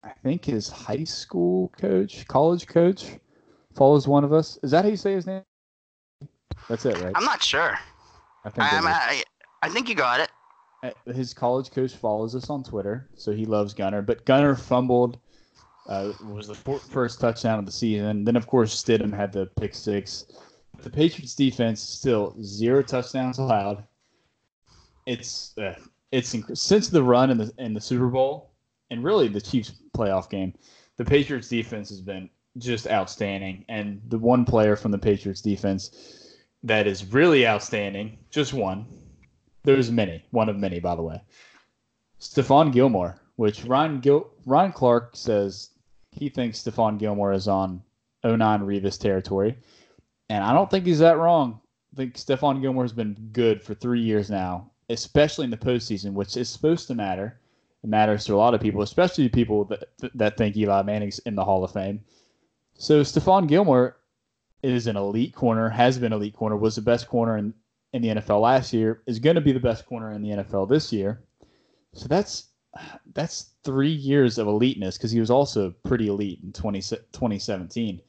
I think his high school coach, college coach, follows one of us. Is that how you say his name? That's it, right? I'm not sure. I think, I, I, I think you got it. Uh, his college coach follows us on Twitter, so he loves Gunner. But Gunner fumbled. Uh, was the first touchdown of the season. Then, of course, Stidham had the pick six. The Patriots defense still zero touchdowns allowed. It's uh, it's inc- since the run in the in the Super Bowl and really the Chiefs playoff game, the Patriots defense has been just outstanding. And the one player from the Patriots defense that is really outstanding, just one. There's many, one of many, by the way. Stephon Gilmore, which Ryan Gil- Ryan Clark says he thinks Stephon Gilmore is on 09 Revis territory. And I don't think he's that wrong. I think Stephon Gilmore has been good for three years now especially in the postseason, which is supposed to matter. It matters to a lot of people, especially people that that think Eli Manning's in the Hall of Fame. So Stephon Gilmore is an elite corner, has been elite corner, was the best corner in, in the NFL last year, is going to be the best corner in the NFL this year. So that's that's three years of eliteness because he was also pretty elite in 20, 2017.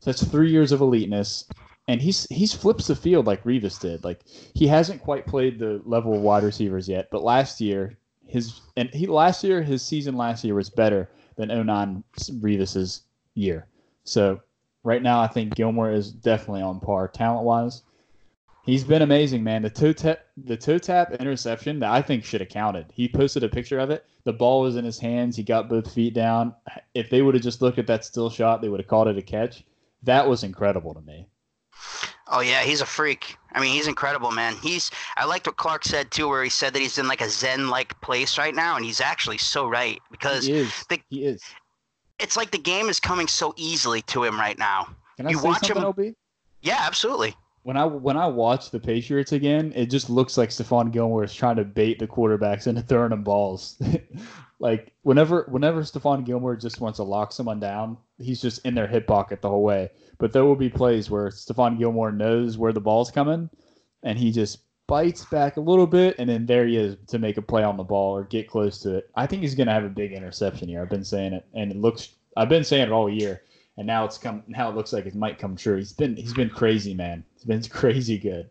So that's three years of eliteness and he's he's flips the field like Revis did. Like he hasn't quite played the level of wide receivers yet, but last year his and he last year his season last year was better than 09 Revis's year. So right now I think Gilmore is definitely on par talent wise. He's been amazing, man. The toe tap, the toe tap interception that I think should have counted. He posted a picture of it. The ball was in his hands. He got both feet down. If they would have just looked at that still shot, they would have called it a catch That was incredible to me. Oh yeah, he's a freak. I mean, he's incredible, man. He's I liked what Clark said too, where he said that he's in like a zen-like place right now, and he's actually so right because he is. The, he is. It's like the game is coming so easily to him right now. Can I you say watch something, him. OB? Yeah, absolutely. When I when I watch the Patriots again, it just looks like Stephon Gilmore is trying to bait the quarterbacks into throwing them balls. [LAUGHS] like whenever whenever Stephon Gilmore just wants to lock someone down, he's just in their hip pocket the whole way. But there will be plays where Stephon Gilmore knows where the ball's coming, and he just bites back a little bit, and then there he is to make a play on the ball or get close to it. I think he's going to have a big interception here. I've been saying it, and it looks. I've been saying it all year, and now it's come. Now it looks like it might come true. He's been he's been crazy, man. He's been [LAUGHS] crazy good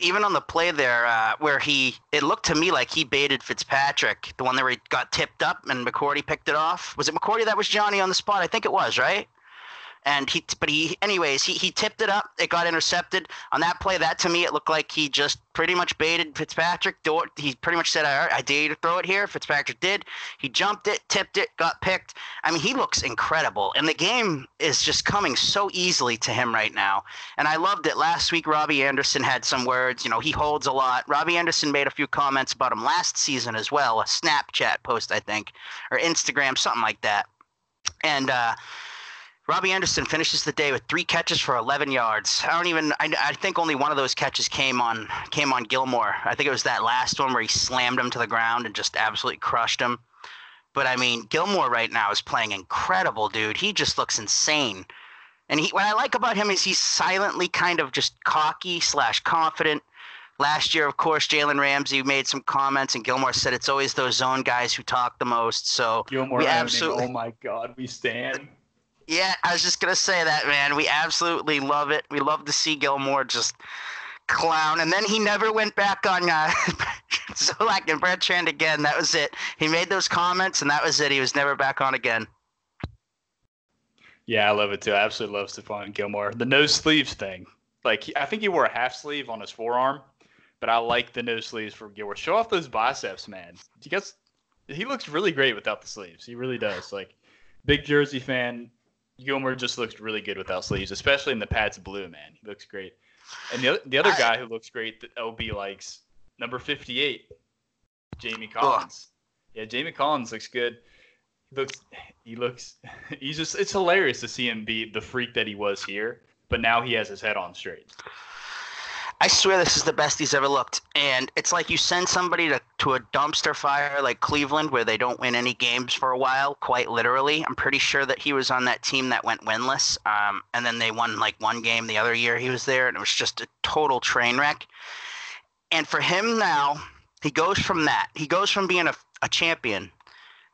even on the play there uh, where he it looked to me like he baited Fitzpatrick, the one that got tipped up and McCourty picked it off. Was it McCourty that was Johnny on the spot? I think it was, right? And he but he anyways he, he tipped it up. It got intercepted. On that play that to me it looked like he just pretty much baited fitzpatrick. He pretty much said i, I dare you to throw it here. Fitzpatrick did. He jumped it tipped it got picked. I mean he looks incredible and the game is just coming so easily to him right now. And i loved it. Last week robbie anderson had some words. You know he holds a lot. Robbie anderson made a few comments about him last season as well a snapchat post i think or instagram something like that. And uh Robbie Anderson finishes the day with three catches for 11 yards. I don't even. I, I, think only one of those catches came on came on Gilmore. I think it was that last one where he slammed him to the ground and just absolutely crushed him. But I mean, Gilmore right now is playing incredible, dude. He just looks insane. And he, what I like about him is he's silently kind of just cocky slash confident. Last year, of course, Jalen Ramsey made some comments, and Gilmore said it's always those zone guys who talk the most. So Gilmore, we absolutely. Oh my God, we stand. Yeah, I was just gonna say that, man. We absolutely love it. We love to see Gilmore just clown, and then he never went back on uh, [LAUGHS] Zolak and Bertrand again. That was it. He made those comments, and that was it. He was never back on again. Yeah, I love it too. I absolutely love Stephon Gilmore. The no sleeves thing. Like, I think he wore a half sleeve on his forearm, but I like the no sleeves for Gilmore. Show off those biceps, man. You guys, he looks really great without the sleeves. He really does. Like, big jersey fan. Gilmore just looks really good without sleeves, especially in the pads blue. Man, he looks great. And the the other I, guy who looks great that LB likes, number fifty eight, Jamie Collins. Yeah, Jamie Collins looks good. He looks he looks [LAUGHS] he's just it's hilarious to see him be the freak that he was here, but now he has his head on straight. I swear this is the best he's ever looked. And it's like you send somebody to, to a dumpster fire like Cleveland where they don't win any games for a while, quite literally. I'm pretty sure that he was on that team that went winless. Um, and then they won like one game the other year he was there, and it was just a total train wreck. And for him now, he goes from that. He goes from being a, a champion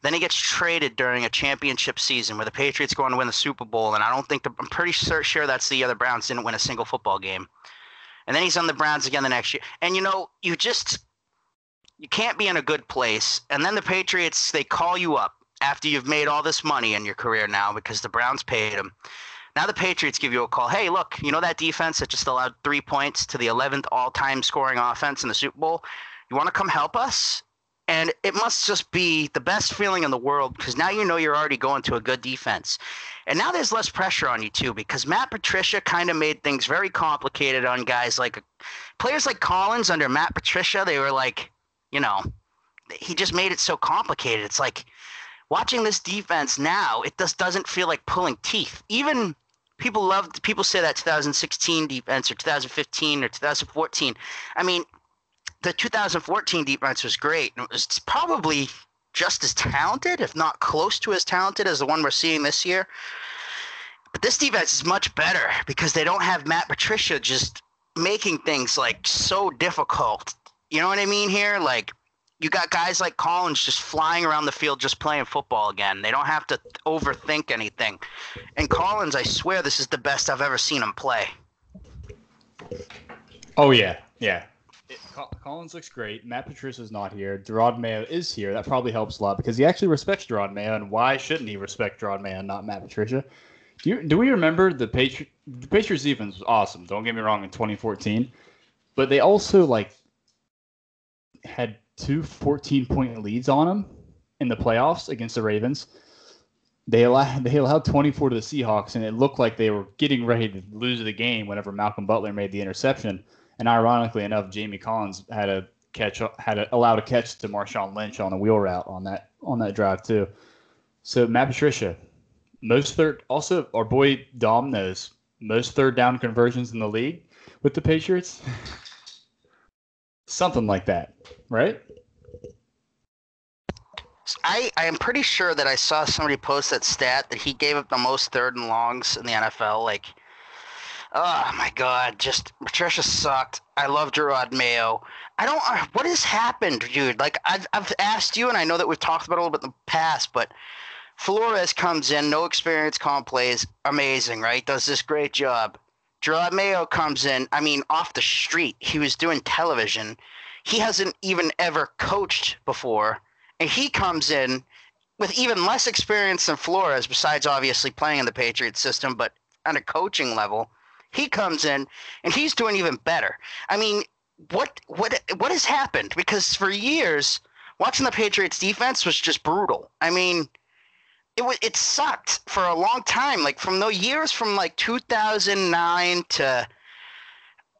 then he gets traded during a championship season where the Patriots go on to win the Super Bowl, and I don't think the, I'm pretty sure that's the other Browns didn't win a single football game and then he's on the Browns again the next year. And you know, you just you can't be in a good place. And then the Patriots they call you up after you've made all this money in your career now because the Browns paid them. Now the Patriots give you a call. Hey, look, you know that defense that just allowed three points to the 11th all-time scoring offense in the Super Bowl? You want to come help us? And it must just be the best feeling in the world because now you know you're already going to a good defense. And now there's less pressure on you too because Matt Patricia kind of made things very complicated on guys like players like Collins under Matt Patricia. They were like, you know, he just made it so complicated. It's like watching this defense now, it just doesn't feel like pulling teeth. Even people love people say that 2016 defense or 2015 or 2014. I mean, the 2014 defense was great. And It was probably just as talented, if not close to as talented as the one we're seeing this year. But this defense is much better because they don't have Matt Patricia just making things like so difficult. You know what I mean here? Like you got guys like Collins just flying around the field just playing football again. They don't have to overthink anything. And Collins, I swear this is the best I've ever seen him play. Oh yeah. Yeah. Collins looks great. Matt Patricia's not here. Jerod Mayo is here. That probably helps a lot because he actually respects Jerod Mayo, and why shouldn't he respect Jerod Mayo not Matt Patricia? Do, you, do we remember the Patriots? The Patriots defense was awesome. Don't get me wrong in 2014, but they also like had two 14 point leads on them in the playoffs against the Ravens. they allowed they allowed 24 to the Seahawks, and it looked like they were getting ready to lose the game whenever Malcolm Butler made the interception. And ironically enough, Jamie Collins had a catch had a, allowed a catch to Marshawn Lynch on a wheel route on that on that drive too. So Matt Patricia, most third also our boy Dom knows most third down conversions in the league with the Patriots. Something like that, right? I, I am pretty sure that I saw somebody post that stat that he gave up the most third and longs in the NFL. Like, oh my God, just Patricia sucked. I love Gerard Mayo. I don't. Uh, what has happened, dude? Like, I've I've asked you, and I know that we've talked about it a little bit in the past, but Flores comes in, no experience, calm plays, amazing, right? Does this great job. Gerard Mayo comes in. I mean, off the street, he was doing television. He hasn't even ever coached before and he comes in with even less experience than Flores, besides obviously playing in the Patriot system, but on a coaching level, he comes in and he's doing even better. I mean, what what what has happened? Because for years, watching the Patriots defense was just brutal. I mean, it was it sucked for a long time. Like from the years from like 2009 to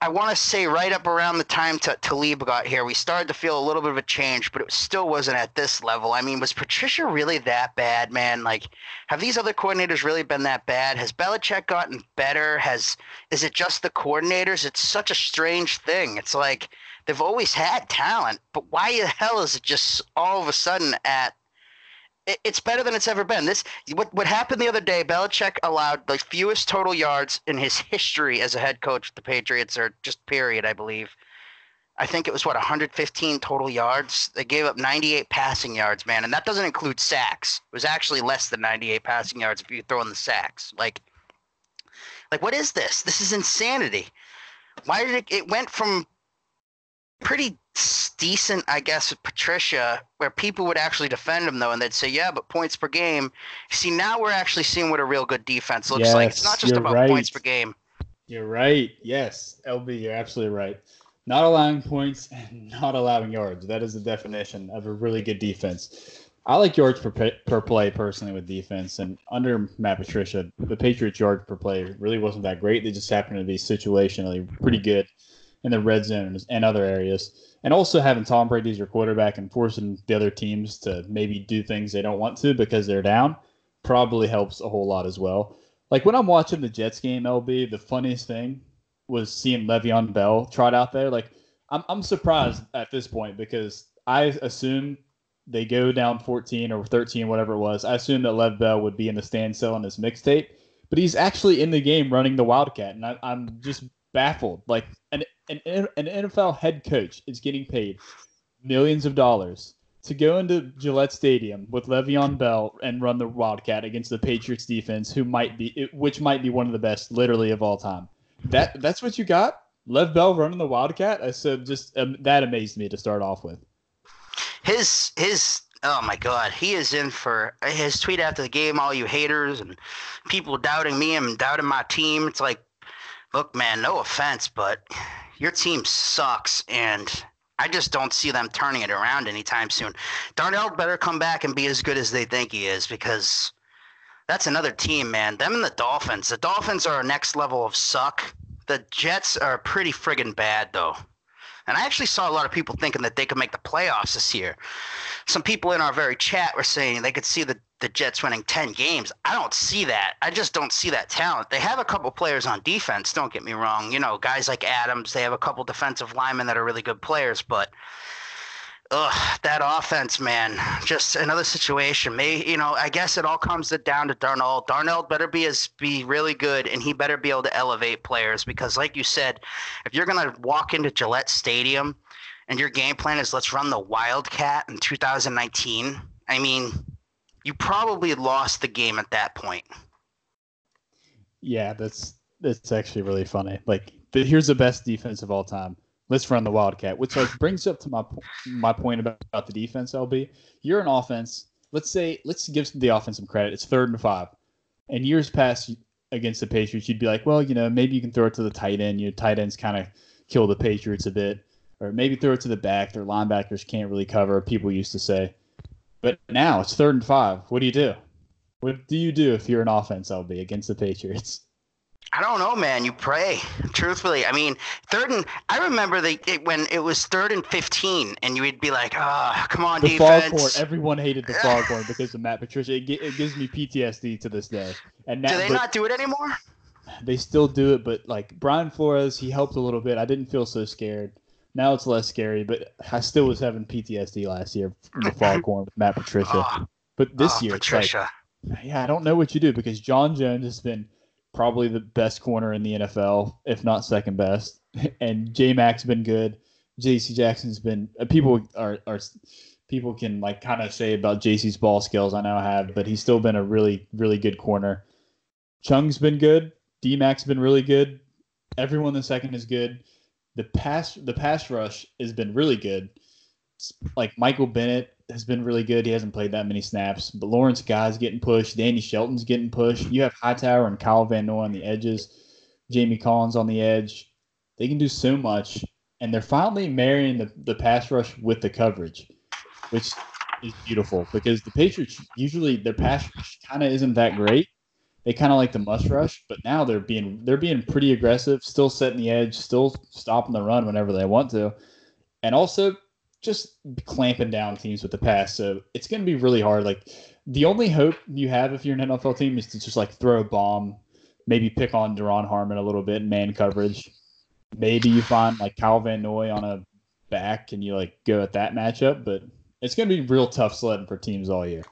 I want to say right up around the time t- Talib got here, we started to feel a little bit of a change, but it still wasn't at this level. I mean, was Patricia really that bad, man? Like, have these other coordinators really been that bad? Has Belichick gotten better? Has is it just the coordinators? It's such a strange thing. It's like they've always had talent, but why the hell is it just all of a sudden at it's better than it's ever been. This what what happened the other day. Belichick allowed the fewest total yards in his [LAUGHS] history as a head coach with the Patriots, or just period, I believe. I think it was what 115 total yards. They gave up 98 passing yards, man, and that doesn't include sacks. It was actually less than 98 passing yards if you throw in the sacks. Like, like what is this? This is insanity. Why did it? It went from pretty decent, I guess, with Patricia, where people would actually defend him though, and they'd say, "Yeah, but points per game." See, now we're actually seeing what a real good defense looks yes, like. It's not just about right. points per game. You're right. Yes, LB, you're absolutely right. Not allowing points [LAUGHS] and not allowing yards. That is the definition of a really good defense. I like yards per, per play personally with defense, and under Matt Patricia, the Patriots' yards per play really wasn't that great. They just happened to be situationally pretty good in the red zone and other areas. And also having Tom Brady as your quarterback and forcing the other teams to maybe do things they don't want to because they're down probably helps a whole lot as well. Like when I'm watching the Jets game, LB, the funniest thing was seeing Le'Veon Bell trot out there. Like I'm, I'm surprised at this point because I assume they go down 14 or 13, whatever it was. I assume that Lev Bell would be in the stand selling his mixtape, but he's actually in the game running the Wildcat, and I, I'm just baffled. Like an, an an NFL head coach is getting paid millions of dollars to go into Gillette Stadium with Le'Veon Bell and run the Wildcat against the Patriots defense, who might be which might be one of the best, literally of all time. That that's what you got. Lev Bell running the Wildcat. I said just um, that amazed me to start off with. His his oh my god, he is in for his tweet after the game. All you haters and people doubting me and doubting my team. It's like look, man, no offense, but your team sucks, and I just don't see them turning it around anytime soon. Darnold better come back and be as good as they think he is because that's another team, man. Them and the Dolphins. The Dolphins are a next level of suck. The Jets are pretty friggin' bad, though. And I actually saw a lot of people thinking that they could make the playoffs this year. Some people in our very chat were saying they could see the the Jets winning 10 games. I don't see that. I just don't see that talent. They have a couple players on defense, don't get me wrong. You know, guys like Adams, they have a couple defensive linemen that are really good players, but ugh, that offense, man, just another situation. May you know, I guess it all comes down to Darnold. Darnold better be as be really good and he better be able to elevate players because like you said, if you're gonna walk into Gillette Stadium and your game plan is let's run the Wildcat in 2019, I mean you probably lost the game at that point. Yeah, that's that's actually really funny. Like, here's the best defense of all time. Let's run the Wildcat, which like brings up to my my point about, about the defense. LB, you're an offense. Let's say let's give the offense some credit. It's third and five. And years past against the Patriots, you'd be like, well, you know, maybe you can throw it to the tight end. Your tight ends kind of kill the Patriots a bit, or maybe throw it to the back. Their linebackers can't really cover. People used to say. But now it's third and five. What do you do? What do you do if you're an offense LB against the Patriots? [LAUGHS] I don't know, man. You pray. Truthfully, I mean, third and I remember the it, when it was third and fifteen, and you would be like, "Ah, oh, come on, the defense." Foghorn. Everyone hated the Foghorn [LAUGHS] because of Matt Patricia. It, it, gives me PTSD to this day. And now, do they not do it anymore? They still do it, but like Brian Flores, he helped a little bit. I didn't feel so scared. Now it's less scary, but I still was having PTSD last year from the Foghorn with Matt Patricia. Oh, [LAUGHS] but this oh, year, Patricia. Like, yeah, I don't know what you do because John Jones has been probably the best corner in the NFL, if not second best. [LAUGHS] And J Mac's been good. J.C. Jackson's been. Uh, people are are people can like kind of say about JC's ball skills. I now have, but he's still been a really really good corner. Chung's been good. D Mac's been really good. Everyone in the second is good. The pass the pass rush has been really good. Like Michael Bennett has been really good. He hasn't played that many snaps, but Lawrence Guy's getting pushed. Danny Shelton's getting pushed. You have Hightower and Kyle Van Noy on the edges. Jamie Collins on the edge. They can do so much, and they're finally marrying the, the pass rush with the coverage, which is beautiful because the Patriots usually their pass rush kind of isn't that great. They kind of like the mush rush, but now they're being they're being pretty aggressive, still setting the edge, still stopping the run whenever they want to, and also just clamping down teams with the pass. So it's going to be really hard. Like the only hope you have if you're an NFL team is to just like throw a bomb, maybe pick on Duron Harmon a little bit man coverage. Maybe you find like Kyle Van Noy on a back and you like go at that matchup, but it's going to be real tough sledding for teams all year.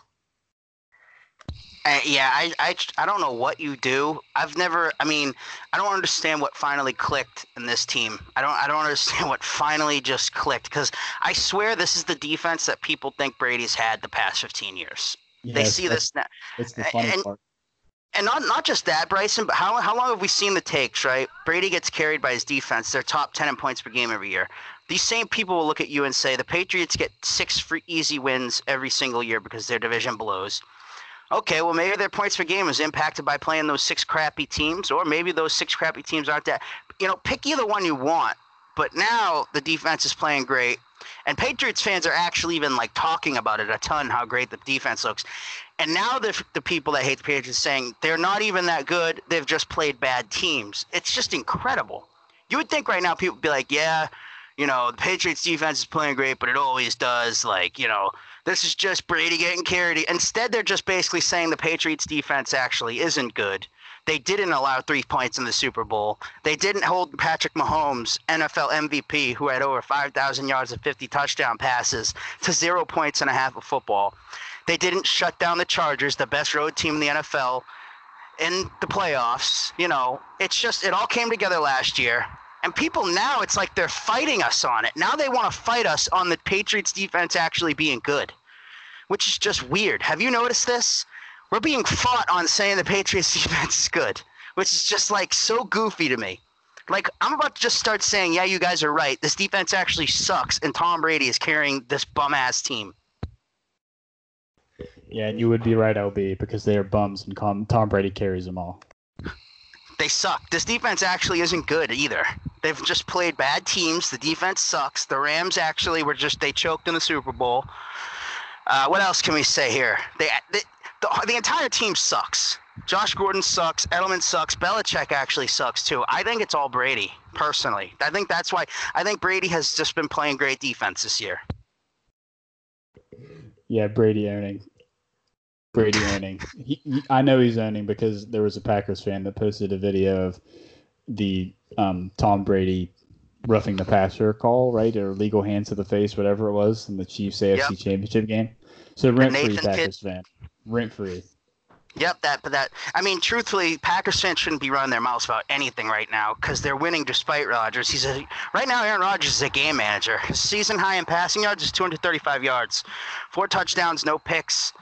Yeah, I, I, I don't know what you do. I've never. I mean, I don't understand what finally clicked in this team. I don't. I don't [LAUGHS] understand what finally just clicked because I swear this is the defense that people think Brady's had the past 15 years. They see this now. The funny and, part. And not not just that, Bryson, but how how long have we seen the takes? Right, Brady gets carried by his defense. They're top 10 in points per game every year. These same people will look at you and say the Patriots get six free easy wins every single year because their division blows okay, well, maybe their points per game is impacted by playing those six crappy teams, or maybe those six crappy teams aren't that. You know, pick either one you want. But now the defense is playing great, and Patriots fans are actually even like talking about it a ton how great the defense looks. And now the the people that hate the Patriots saying they're not even that good. They've just played bad teams. It's just incredible. You would think right now people would be like, yeah, you know, the Patriots defense is playing great, but it always does. Like, you know, this is just Brady getting carried. Instead, they're just basically saying the Patriots defense actually isn't good. They didn't allow three points in the Super Bowl. They didn't hold Patrick Mahomes, NFL MVP, who had over 5,000 yards and 50 touchdown passes, to zero points and a half of football. They didn't shut down the Chargers, the best road team in the NFL, in the playoffs. You know, it's just, it all came together last year. And people now, it's like they're fighting us on it. Now they want to fight us on the Patriots defense actually being good which is just weird. Have you noticed this? We're being fought on saying the Patriots [LAUGHS] defense is good, which is just like so goofy to me. Like I'm about to just start saying, yeah, you guys are right. This defense actually sucks, and Tom Brady is carrying this bum ass team. Yeah, and you would be right, LB, because they are bums, and Tom Brady carries them all. They suck. This defense actually isn't good either. They've just played bad teams. The defense sucks. The Rams actually were just they choked in the Super Bowl. Uh, what else can we say here? They, they, the, the entire team sucks. Josh Gordon sucks. Edelman sucks. Belichick actually sucks too. I think it's all Brady, personally. I think that's why. I think Brady has just been playing great defense this year. Yeah, Brady owning. Brady owning. He, he, I know he's owning because there was a Packers fan that posted a video of the um, Tom Brady roughing the passer call, right, or legal hands to the face, whatever it was, in the Chiefs AFC yep. Championship game. So rent free Packers fan, rent free. Yep, that but that I mean, truthfully, Packers fans shouldn't be running their mouths about anything right now because they're winning despite Rodgers. He's a right now. Aaron Rodgers is a game manager. His season high in passing yards is 235 yards, four touchdowns, no picks.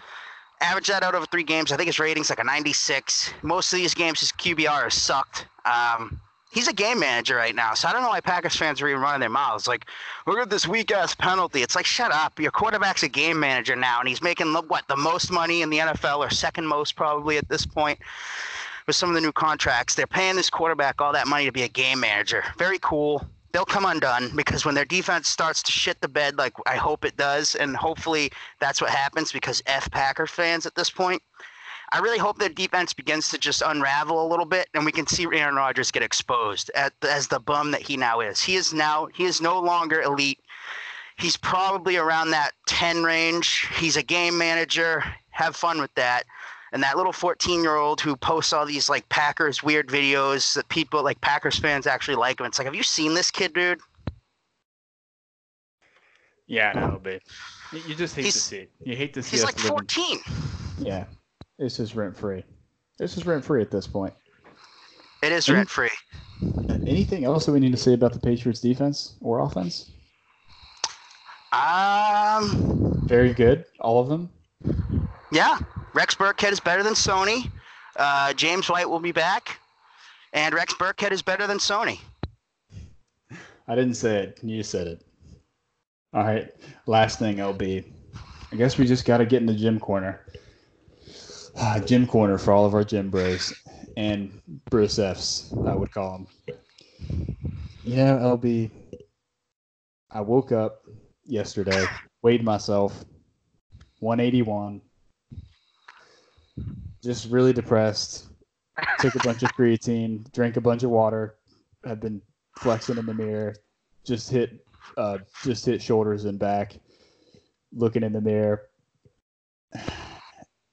Average that out over three games. I think his rating's like a 96. Most of these games, his QBR has sucked. Um, he's a game manager right now. So I don't know why Packers fans are even running their mouths. Like, look at this weak ass penalty. It's like, shut up. Your quarterback's a game manager now, and he's making what the most money in the NFL, or second most probably at this point. With some of the new contracts, they're paying this quarterback all that money to be a game manager. Very cool. They'll come undone because when their defense starts to shit the bed, like I hope it does, and hopefully that's what happens because F Packer fans at this point I really hope their defense begins to just unravel a little bit, and we can see Aaron Rodgers get exposed at, as the bum that he now is. He is now he is no longer elite. He's probably around that 10 range. He's a game manager. Have fun with that. And that little 14 year old who posts all these like Packers weird videos that people like Packers fans actually like him. It's like, have you seen this kid, dude? Yeah, I know, but you just hate He's- to see it. You hate to see He's like living- 14. Yeah, this is rent free. This is rent free at this point. It is rent free. Anything else that we need to say about the Patriots defense or offense? Um, Very good, all of them. yeah, Rex Burkhead is better than Sony. Uh, James White will be back, and Rex Burkhead is better than Sony. I didn't say it. You said it. All right. Last thing, LB. I guess we just got to get in the gym corner. Ah, gym corner for all of our gym bros and Bruce F's, I would call them. You know, LB, I woke up yesterday, weighed myself, 181, just really depressed. Took a bunch of creatine, drank a bunch of water, have been flexing in the mirror, just hit uh just hit shoulders and back, looking in the mirror.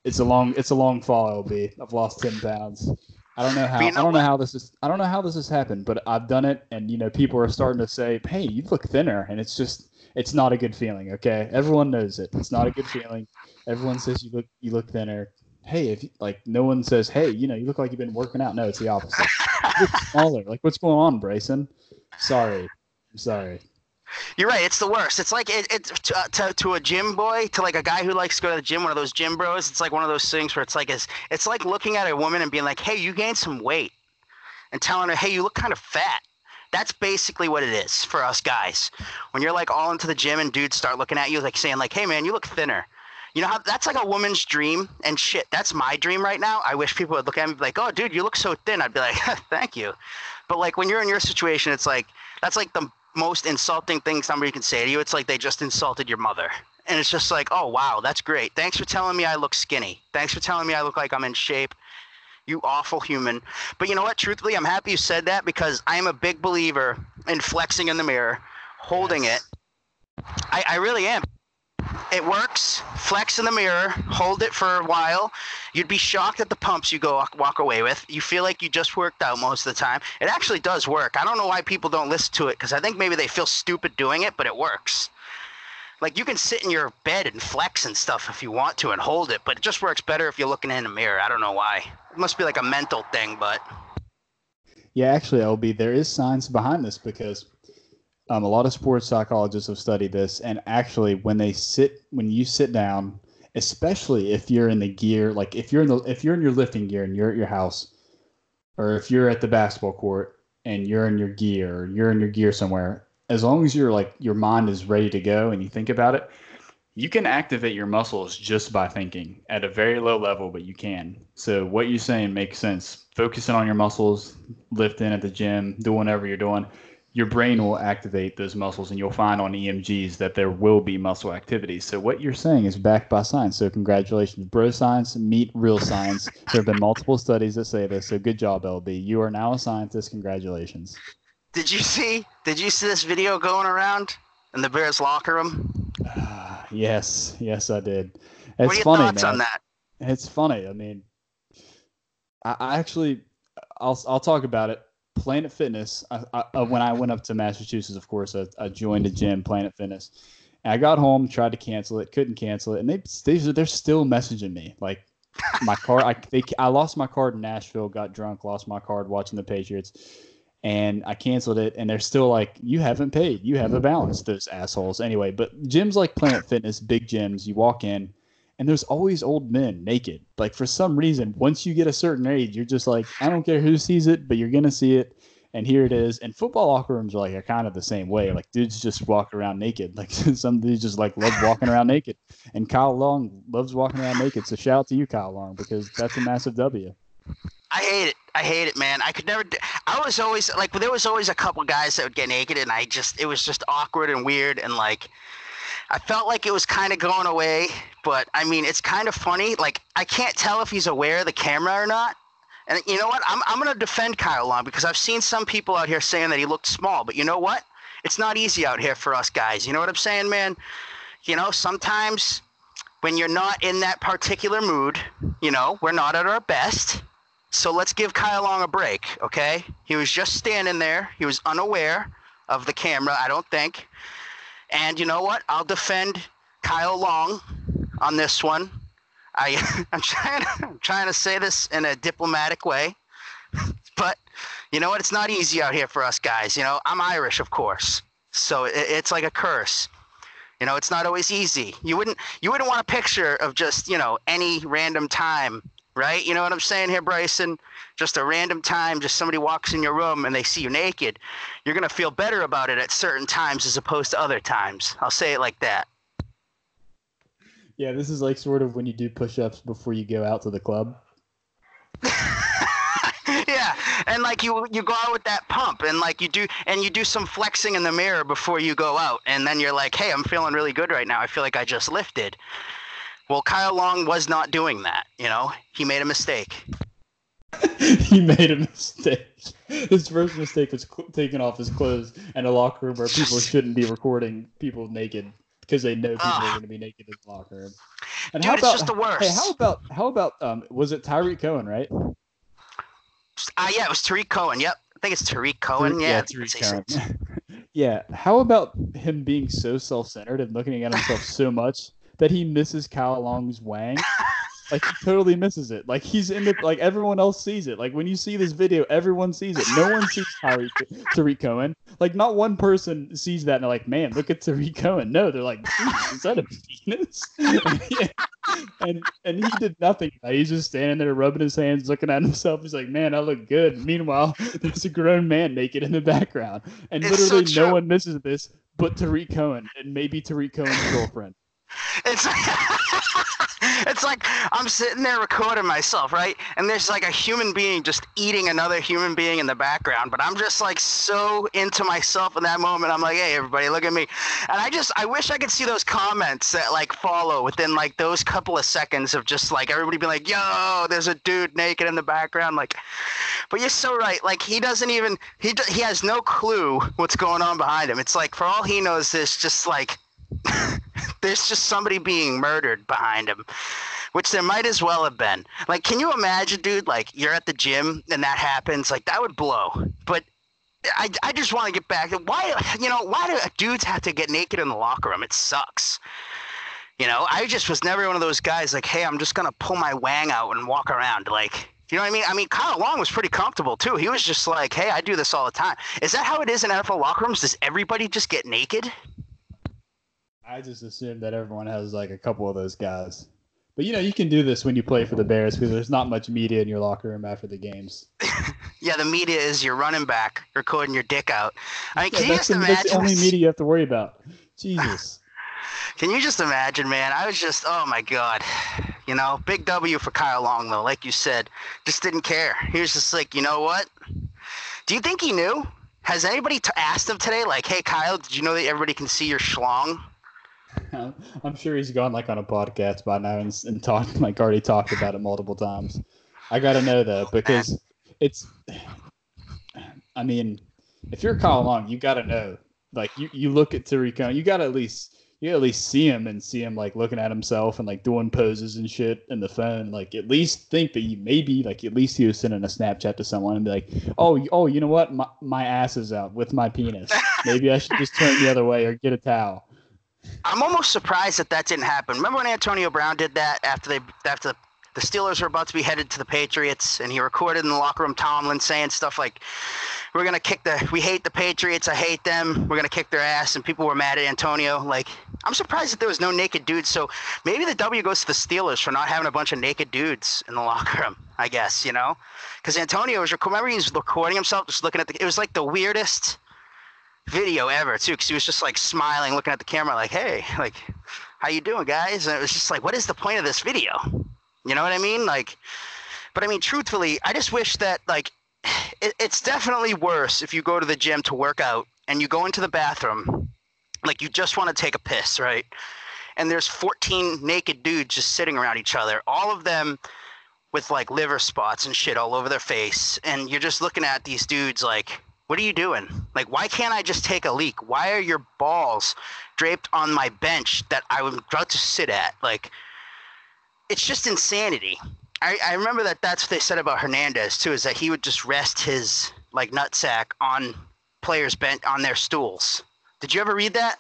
It's a long it's a long fall, LB. I've lost ten pounds. I don't know how you I don't know how this is I don't know how this has happened, but I've done it and you know, people are starting to say, Hey, you look thinner and it's just it's not a good feeling, okay? Everyone knows it. It's not a good feeling. Everyone says you look you look thinner. Hey, if you, like no one says, Hey, you know, you look like you've been working out. No, it's the opposite. [LAUGHS] you look smaller. Like what's going on, Bryson? Sorry. I'm sorry. You're right. It's the worst. It's like it, it's to, uh, to to a gym boy, to like a guy who likes to go to the gym, one of those gym bros. It's like one of those things where it's like it's, it's like looking at a woman and being like, "Hey, you gained some weight," and telling her, "Hey, you look kind of fat." That's basically what it is for us guys. When you're like all into the gym and dudes start looking at you like saying like, "Hey, man, you look thinner." You know how that's like a woman's dream and shit. That's my dream right now. I wish people would look at me like, "Oh, dude, you look so thin." I'd be like, [LAUGHS] "Thank you," but like when you're in your situation, it's like that's like the most insulting thing somebody can say to you. It's like they just insulted your mother. And it's just like, oh, wow, that's great. Thanks for telling me I look skinny. Thanks for telling me I look like I'm in shape. You awful human. But you know what? Truthfully, I'm happy you said that because I am a big believer in flexing in the mirror, holding Yes. it. I, I really am. It works. Flex in the mirror, hold it for a while. You'd be shocked at the pumps you go walk away with. You feel like you just worked out most of the time. It actually does work. I don't know why people don't listen to it because I think maybe they feel stupid doing it, but it works. Like you can sit in your bed and flex and stuff if you want to and hold it, but it just works better if you're looking in a mirror. I don't know why. It must be like a mental thing, but Yeah, actually, LB, there is science behind this because um, a lot of sports psychologists have studied this, and actually, when they sit, when you sit down, especially if you're in the gear, like if you're in the if you're in your lifting gear and you're at your house, or if you're at the basketball court and you're in your gear, you're in your gear somewhere, as long as you're like your mind is ready to go and you think about it, you can activate your muscles just by thinking at a very low level, but you can. So what you're saying makes sense. Focusing on your muscles, lifting at the gym, doing whatever you're doing, your brain will activate those muscles, and you'll find on EMGs that there will be muscle activity. So what you're saying is backed by science. So congratulations, bro science meet real science. there have been multiple studies that say this. So good job, LB. You are now a scientist. Congratulations. did you see did you see this video going around in the Bears locker room? [SIGHS] Yes, yes, I did. It's what are your funny, thoughts man. on that? It's funny. I mean, I, I actually, I'll I'll talk about it. Planet Fitness. I, I, uh, when I went up to Massachusetts, of course, I, I joined a gym, Planet Fitness. And I got home, tried to cancel it, couldn't cancel it, and they they they're still messaging me like my card. I they, I lost my card in Nashville, got drunk, lost my card watching the Patriots, and I canceled it, and they're still like, "You haven't paid. You have a balance." Those assholes. Anyway, but gyms like Planet Fitness, big gyms, you walk in, and there's always old men naked. Like for some reason, once you get a certain age, you're just like, I don't care who sees it, but you're gonna see it. And here it is. And football locker rooms are like are kind of the same way. Like dudes just walk around naked. [LAUGHS] Like some dudes just like love walking around naked. And Kyle Long loves walking around naked. So shout out to you, Kyle Long, because that's a massive W. I hate it. I hate it, man. I could never. Do, I was always like, there was always a couple guys that would get naked, and I just, it was just awkward and weird, and like, I felt like it was kind of going away, but I mean, it's kind of funny. Like I can't tell if he's aware of the camera or not. And you know what? I'm I'm gonna defend Kyle Long because I've seen some people out here saying that he looked small, but you know what? It's not easy out here for us guys. You know what I'm saying, man? You know, sometimes when you're not in that particular mood, you know, we're not at our best. So let's give Kyle Long a break, okay? He was just standing there. He was unaware of the camera, I don't think. And you know what? I'll defend Kyle Long on this one. I [LAUGHS] I'm trying to, I'm trying to say this in a diplomatic way, [LAUGHS] but you know what? It's not easy out here for us guys. You know, I'm Irish, of course, so it, it's like a curse. You know, it's not always easy. You wouldn't you wouldn't want a picture of just you know any random time, right? You know what I'm saying here, Bryson? Just a random time, just somebody walks in your room and they see you naked. You're gonna feel better about it at certain times as opposed to other times. I'll say it like that. Yeah, this is like sort of when you do push-ups before you go out to the club. [LAUGHS] yeah, and like you you go out with that pump, and like you do, and you do some flexing in the mirror before you go out, and then you're like, hey, I'm feeling really good right now. I feel like I just lifted. Well, Kyle Long was not doing that. You know, he made a mistake. [LAUGHS] he made a mistake. His first mistake was cl- taking off his clothes in a locker room where people shouldn't be recording people naked because they know people are going to be naked in the locker room. And Dude, how about, it's just the worst. Hey, how about how about um was it Tarik Cohen, right? Uh, yeah, it was Tarik Cohen. Yep. I think it's Tarik Cohen. yeah, yeah Tarik Cohen. [LAUGHS] yeah. How about him being so self-centered and looking at himself so much that he misses Kyle Long's wang? Like he totally misses it. Like he's in the like everyone else sees it. Like when you see this video, everyone sees it. No one sees Tarik Cohen. Like not one person sees that and they're like, "Man, look at Tarik Cohen." No, they're like, "Is that a penis?" [LAUGHS] and and he did nothing. He's just standing there rubbing his hands, looking at himself. He's like, "Man, I look good." Meanwhile, [LAUGHS] there's a grown man naked in the background, and it's literally so no one misses this but Tarik Cohen and maybe Tarik Cohen's girlfriend. It's [LAUGHS] it's like I'm sitting there recording myself, right? And there's like a human being just eating another human being in the background, but I'm just like so into myself in that moment. I'm like, hey, everybody, look at me. And I just, I wish I could see those comments that like follow within like those couple of seconds of just like everybody be like, yo, there's a dude naked in the background. Like, but you're so right. Like he doesn't even, he, he has no clue what's going on behind him. It's like, for all he knows, there's just like, [LAUGHS] there's just somebody being murdered behind him which there might as well have been like can you imagine dude like you're at the gym and that happens like that would blow but i, I just want to get back why you know why do dudes have to get naked in the locker room it sucks you know i just was never one of those guys like hey i'm just gonna pull my wang out and walk around like you know what I mean? I mean, Kyle Long was pretty comfortable too. He was just like, "Hey, I do this all the time." Is that how it is in NFL locker rooms? Does everybody just get naked? I just assume that everyone has like a couple of those guys. But you know, you can do this when you play for the Bears because there's not much media in your locker room after the games. [LAUGHS] yeah, the media is your running back recording your dick out. I mean, yeah, can you just the, imagine? That's the only media you have to worry about. [LAUGHS] Jesus. can you just imagine, man? I was just, oh my god. You know, big W for Kyle Long though. Like you said, just didn't care. He was just like, you know what? Do you think he knew? Has anybody t- asked him today, like, hey, Kyle, did you know that everybody can see your schlong? [LAUGHS] I'm sure he's gone like on a podcast by now and, and talked [LAUGHS] like already talked about it multiple times. I got to know though because it's. [SIGHS] I mean, if you're Kyle Long, you got to know. Like you, you look at Tarik you got to at least you at least see him and see him like looking at himself and like doing poses and shit in the phone. Like at least think that you maybe like at least he was sending a Snapchat to someone and be like, oh, oh, you know what, my, my ass is out with my penis. [LAUGHS] Maybe I should just turn the other way or get a towel. I'm almost surprised that that didn't happen. Remember when Antonio Brown did that after they after the Steelers were about to be headed to the Patriots, and he recorded in the locker room Tomlin saying stuff like, "We're gonna kick the, we hate the Patriots, I hate them, we're gonna kick their ass," and people were mad at Antonio. Like, I'm surprised that there was no naked dudes. So maybe the W goes to the Steelers for not having a bunch of naked dudes in the [LAUGHS] locker room. I guess you know, because Antonio was remember he was recording himself, just looking at the. It was like the weirdest video ever too because he was just like smiling looking at the camera like hey like how you doing guys and it was just like what is the point of this video you know what i mean like but i mean truthfully i just wish that like it, it's definitely worse if you go to the gym to work out and you go into the bathroom like you just want to take a piss, right? And there's 14 naked dudes just sitting around each other, all of them with like liver spots and shit all over their face. And you're just looking at these dudes like, what are you doing? Like, why can't I just take a leak? Why are your balls draped on my bench that I was about to sit at? Like, it's just insanity. I, I remember that that's what they said about Hernandez too, is that he would just rest his like nutsack on players bent on their stools. Did you ever read that?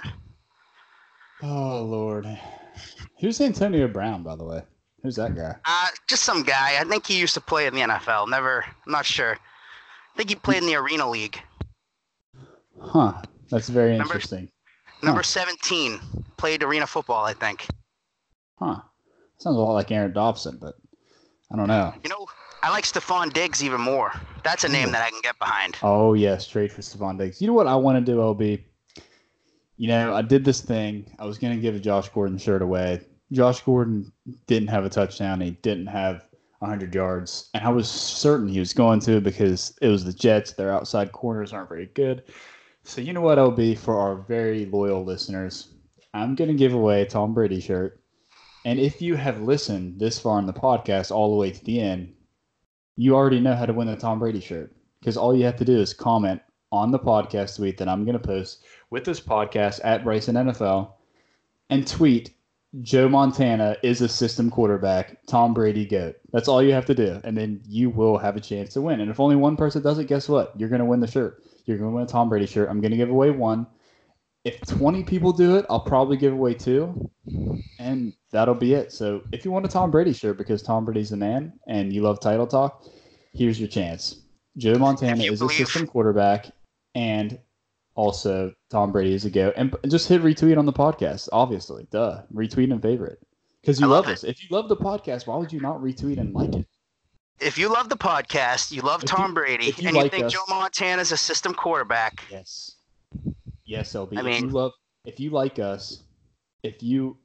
Oh Lord, who's Antonio Brown, by the way? Who's that guy? Uh, just some guy. I think he used to play in the NFL. Never, I'm not sure. I think he played in the Arena League. Huh. That's very Number- interesting. Number Huh. 17 played arena football, I think. Huh. Sounds a lot like Aaron Dobson, but I don't know. You know, I like Stefon Diggs even more. That's a name hmm. that I can get behind. Oh yes, trade for Stefon Diggs. You know what I want to do, OB? You know, I did this thing. I was gonna give a Josh Gordon shirt away. Josh Gordon didn't have a touchdown. He didn't have 100 yards, and I was certain he was going to because it was the Jets. Their outside corners aren't very good. So you know what, LB, for our very loyal listeners, I'm gonna give away a Tom Brady shirt. And if you have listened this far in the podcast all the way to the end, you already know how to win the Tom Brady shirt because all you have to do is comment on the podcast tweet that I'm going to post with this podcast at Bryson NFL and tweet Joe Montana is a system quarterback, Tom Brady goat. That's all you have to do, and then you will have a chance to win. And if only one person does it, guess what? You're going to win the shirt. You're going to win a Tom Brady shirt. I'm going to give away one. If 20 people do it, I'll probably give away two, and that'll be it. So if you want a Tom Brady shirt because Tom Brady's the man and you love title talk, here's your chance. Joe Montana is a system quarterback, and also Tom Brady is a go. And just hit retweet on the podcast. Obviously, duh, retweet and favorite because you I love love us. If you love the podcast, why would you not retweet and like it? If you love the podcast, you love If you- Tom Brady, you and you think us- Joe Montana's a system quarterback, Yes, yes, LB. I if mean- you love, if you like us, if you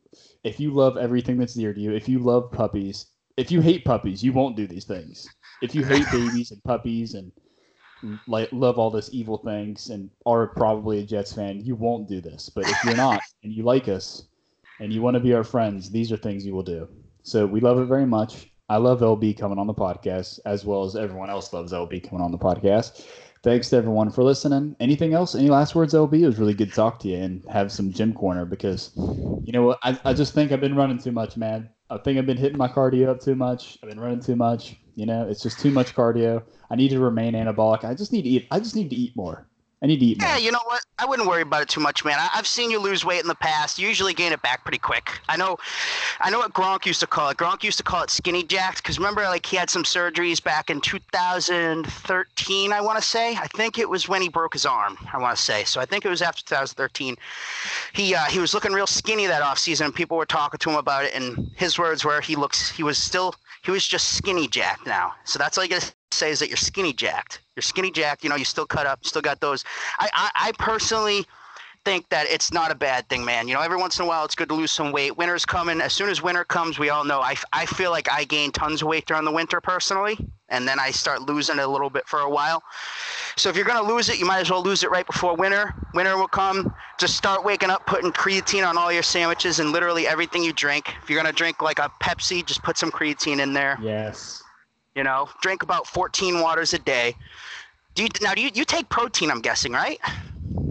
if you love everything that's dear to you, if you love puppies, if you hate puppies, you won't do these things. If you hate [LAUGHS] babies and puppies and like love all this evil things and are probably a Jets fan, you won't do this. But if you're not [LAUGHS] and you like us and you want to be our friends, these are things you will do. So we love it very much. I love LB coming on the podcast as well as everyone else loves LB coming on the podcast. Thanks to everyone for listening. Anything else? Any last words, LB? It was really good to talk to you and have some gym corner because you know what? I, I just think I've been running too much, man. I think I've been hitting my cardio up too much. I've been running too much. You know, it's just too much cardio. I need to remain anabolic. I just need to eat. I just need to eat more. I need to eat more. yeah, you know what? I wouldn't worry about it too much, man. I, I've seen you lose weight in the past. You usually gain it back pretty quick. I know, I know what Gronk used to call it. Gronk used to call it skinny jacked because remember, like he had some surgeries back in 2013. I want to say. I think it was when he broke his arm. I want to say. So I think it was after 2013. He uh, he was looking real skinny that off season, and people were talking to him about it. And his words were, he looks, he was still, he was just skinny jacked now. So that's all you gotta say is that you're skinny jacked. You're skinny jacked. You know, you still cut up, still got those. I, I, I personally think that it's not a bad thing, man. You know, every once in a while it's good to lose some weight. Winter's coming. As soon as winter comes, we all know. I, I feel like I gain tons of weight during the winter personally, and then I start losing it a little bit for a while. So if you're gonna lose it, you might as well lose it right before winter. Winter will come. Just start waking up, putting creatine on all your sandwiches and literally everything you drink. If you're gonna drink like a Pepsi, just put some creatine in there. Yes. You know, drink about 14 waters a day. Do you, now, do you, you take protein? I'm guessing, right?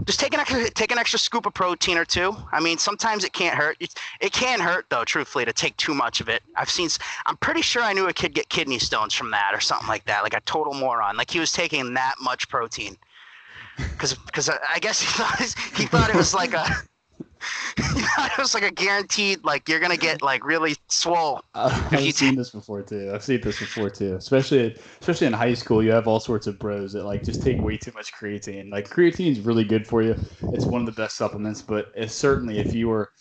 Just take an extra take an extra scoop of protein or two. I mean, sometimes it can't hurt. It, can hurt though, truthfully, to take too much of it. I've seen. I'm pretty sure I knew a kid get kidney stones from that or something like that. Like a total moron. Like he was taking that much protein. Because because I I guess he thought he thought it was like a. [LAUGHS] It was like a guaranteed, like you're gonna get like really swole. Uh, I've seen this before too. I've seen this before too. Especially, especially in high school, you have all sorts of bros that like just take way too much creatine. Like creatine is really good for you. It's one of the best supplements, but it's certainly if you were,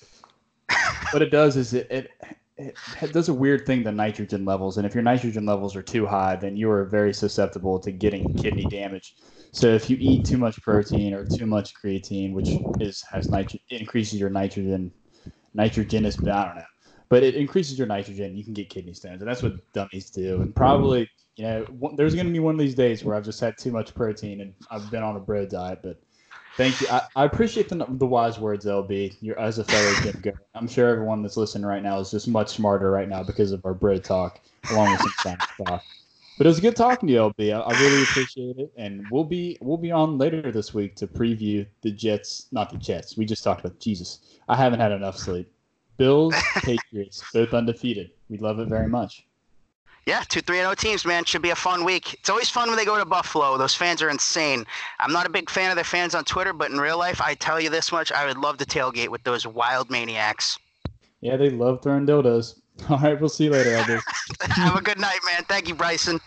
[LAUGHS] what it does is it, it it does a weird thing to nitrogen levels, and if your nitrogen levels are too high, then you are very susceptible to getting kidney damage. So if you eat too much protein or too much creatine, which is has nitro increases your nitrogen nitrogenous, I don't know but it increases your nitrogen. You can get kidney stones, and that's what dummies do. And probably, you know, one, there's going to be one of these days where I've just had too much protein and I've been on a bro diet. But Thank you. I, I appreciate the, the wise words, LB. You're as a fellow gym. I'm sure everyone that's listening right now is just much smarter right now because of our Brit talk, along with some science talk. But it was good talking to you, LB. I, I really appreciate it, and we'll be we'll be on later this week to preview the Jets, not the Jets. We just talked about Jesus. I haven't had enough sleep. Bills, [LAUGHS] Patriots, both undefeated. We love it very much. Yeah, two three and zero teams, man. Should be a fun week. It's always fun when they go to Buffalo. Those fans are insane. I'm not a big fan of their fans on Twitter, but in real life, I tell you this much: I would love to tailgate with those wild maniacs. Yeah, they love throwing dildos. All right, we'll see you later, Elders. [LAUGHS] Have a good night, man. Thank you, Bryson.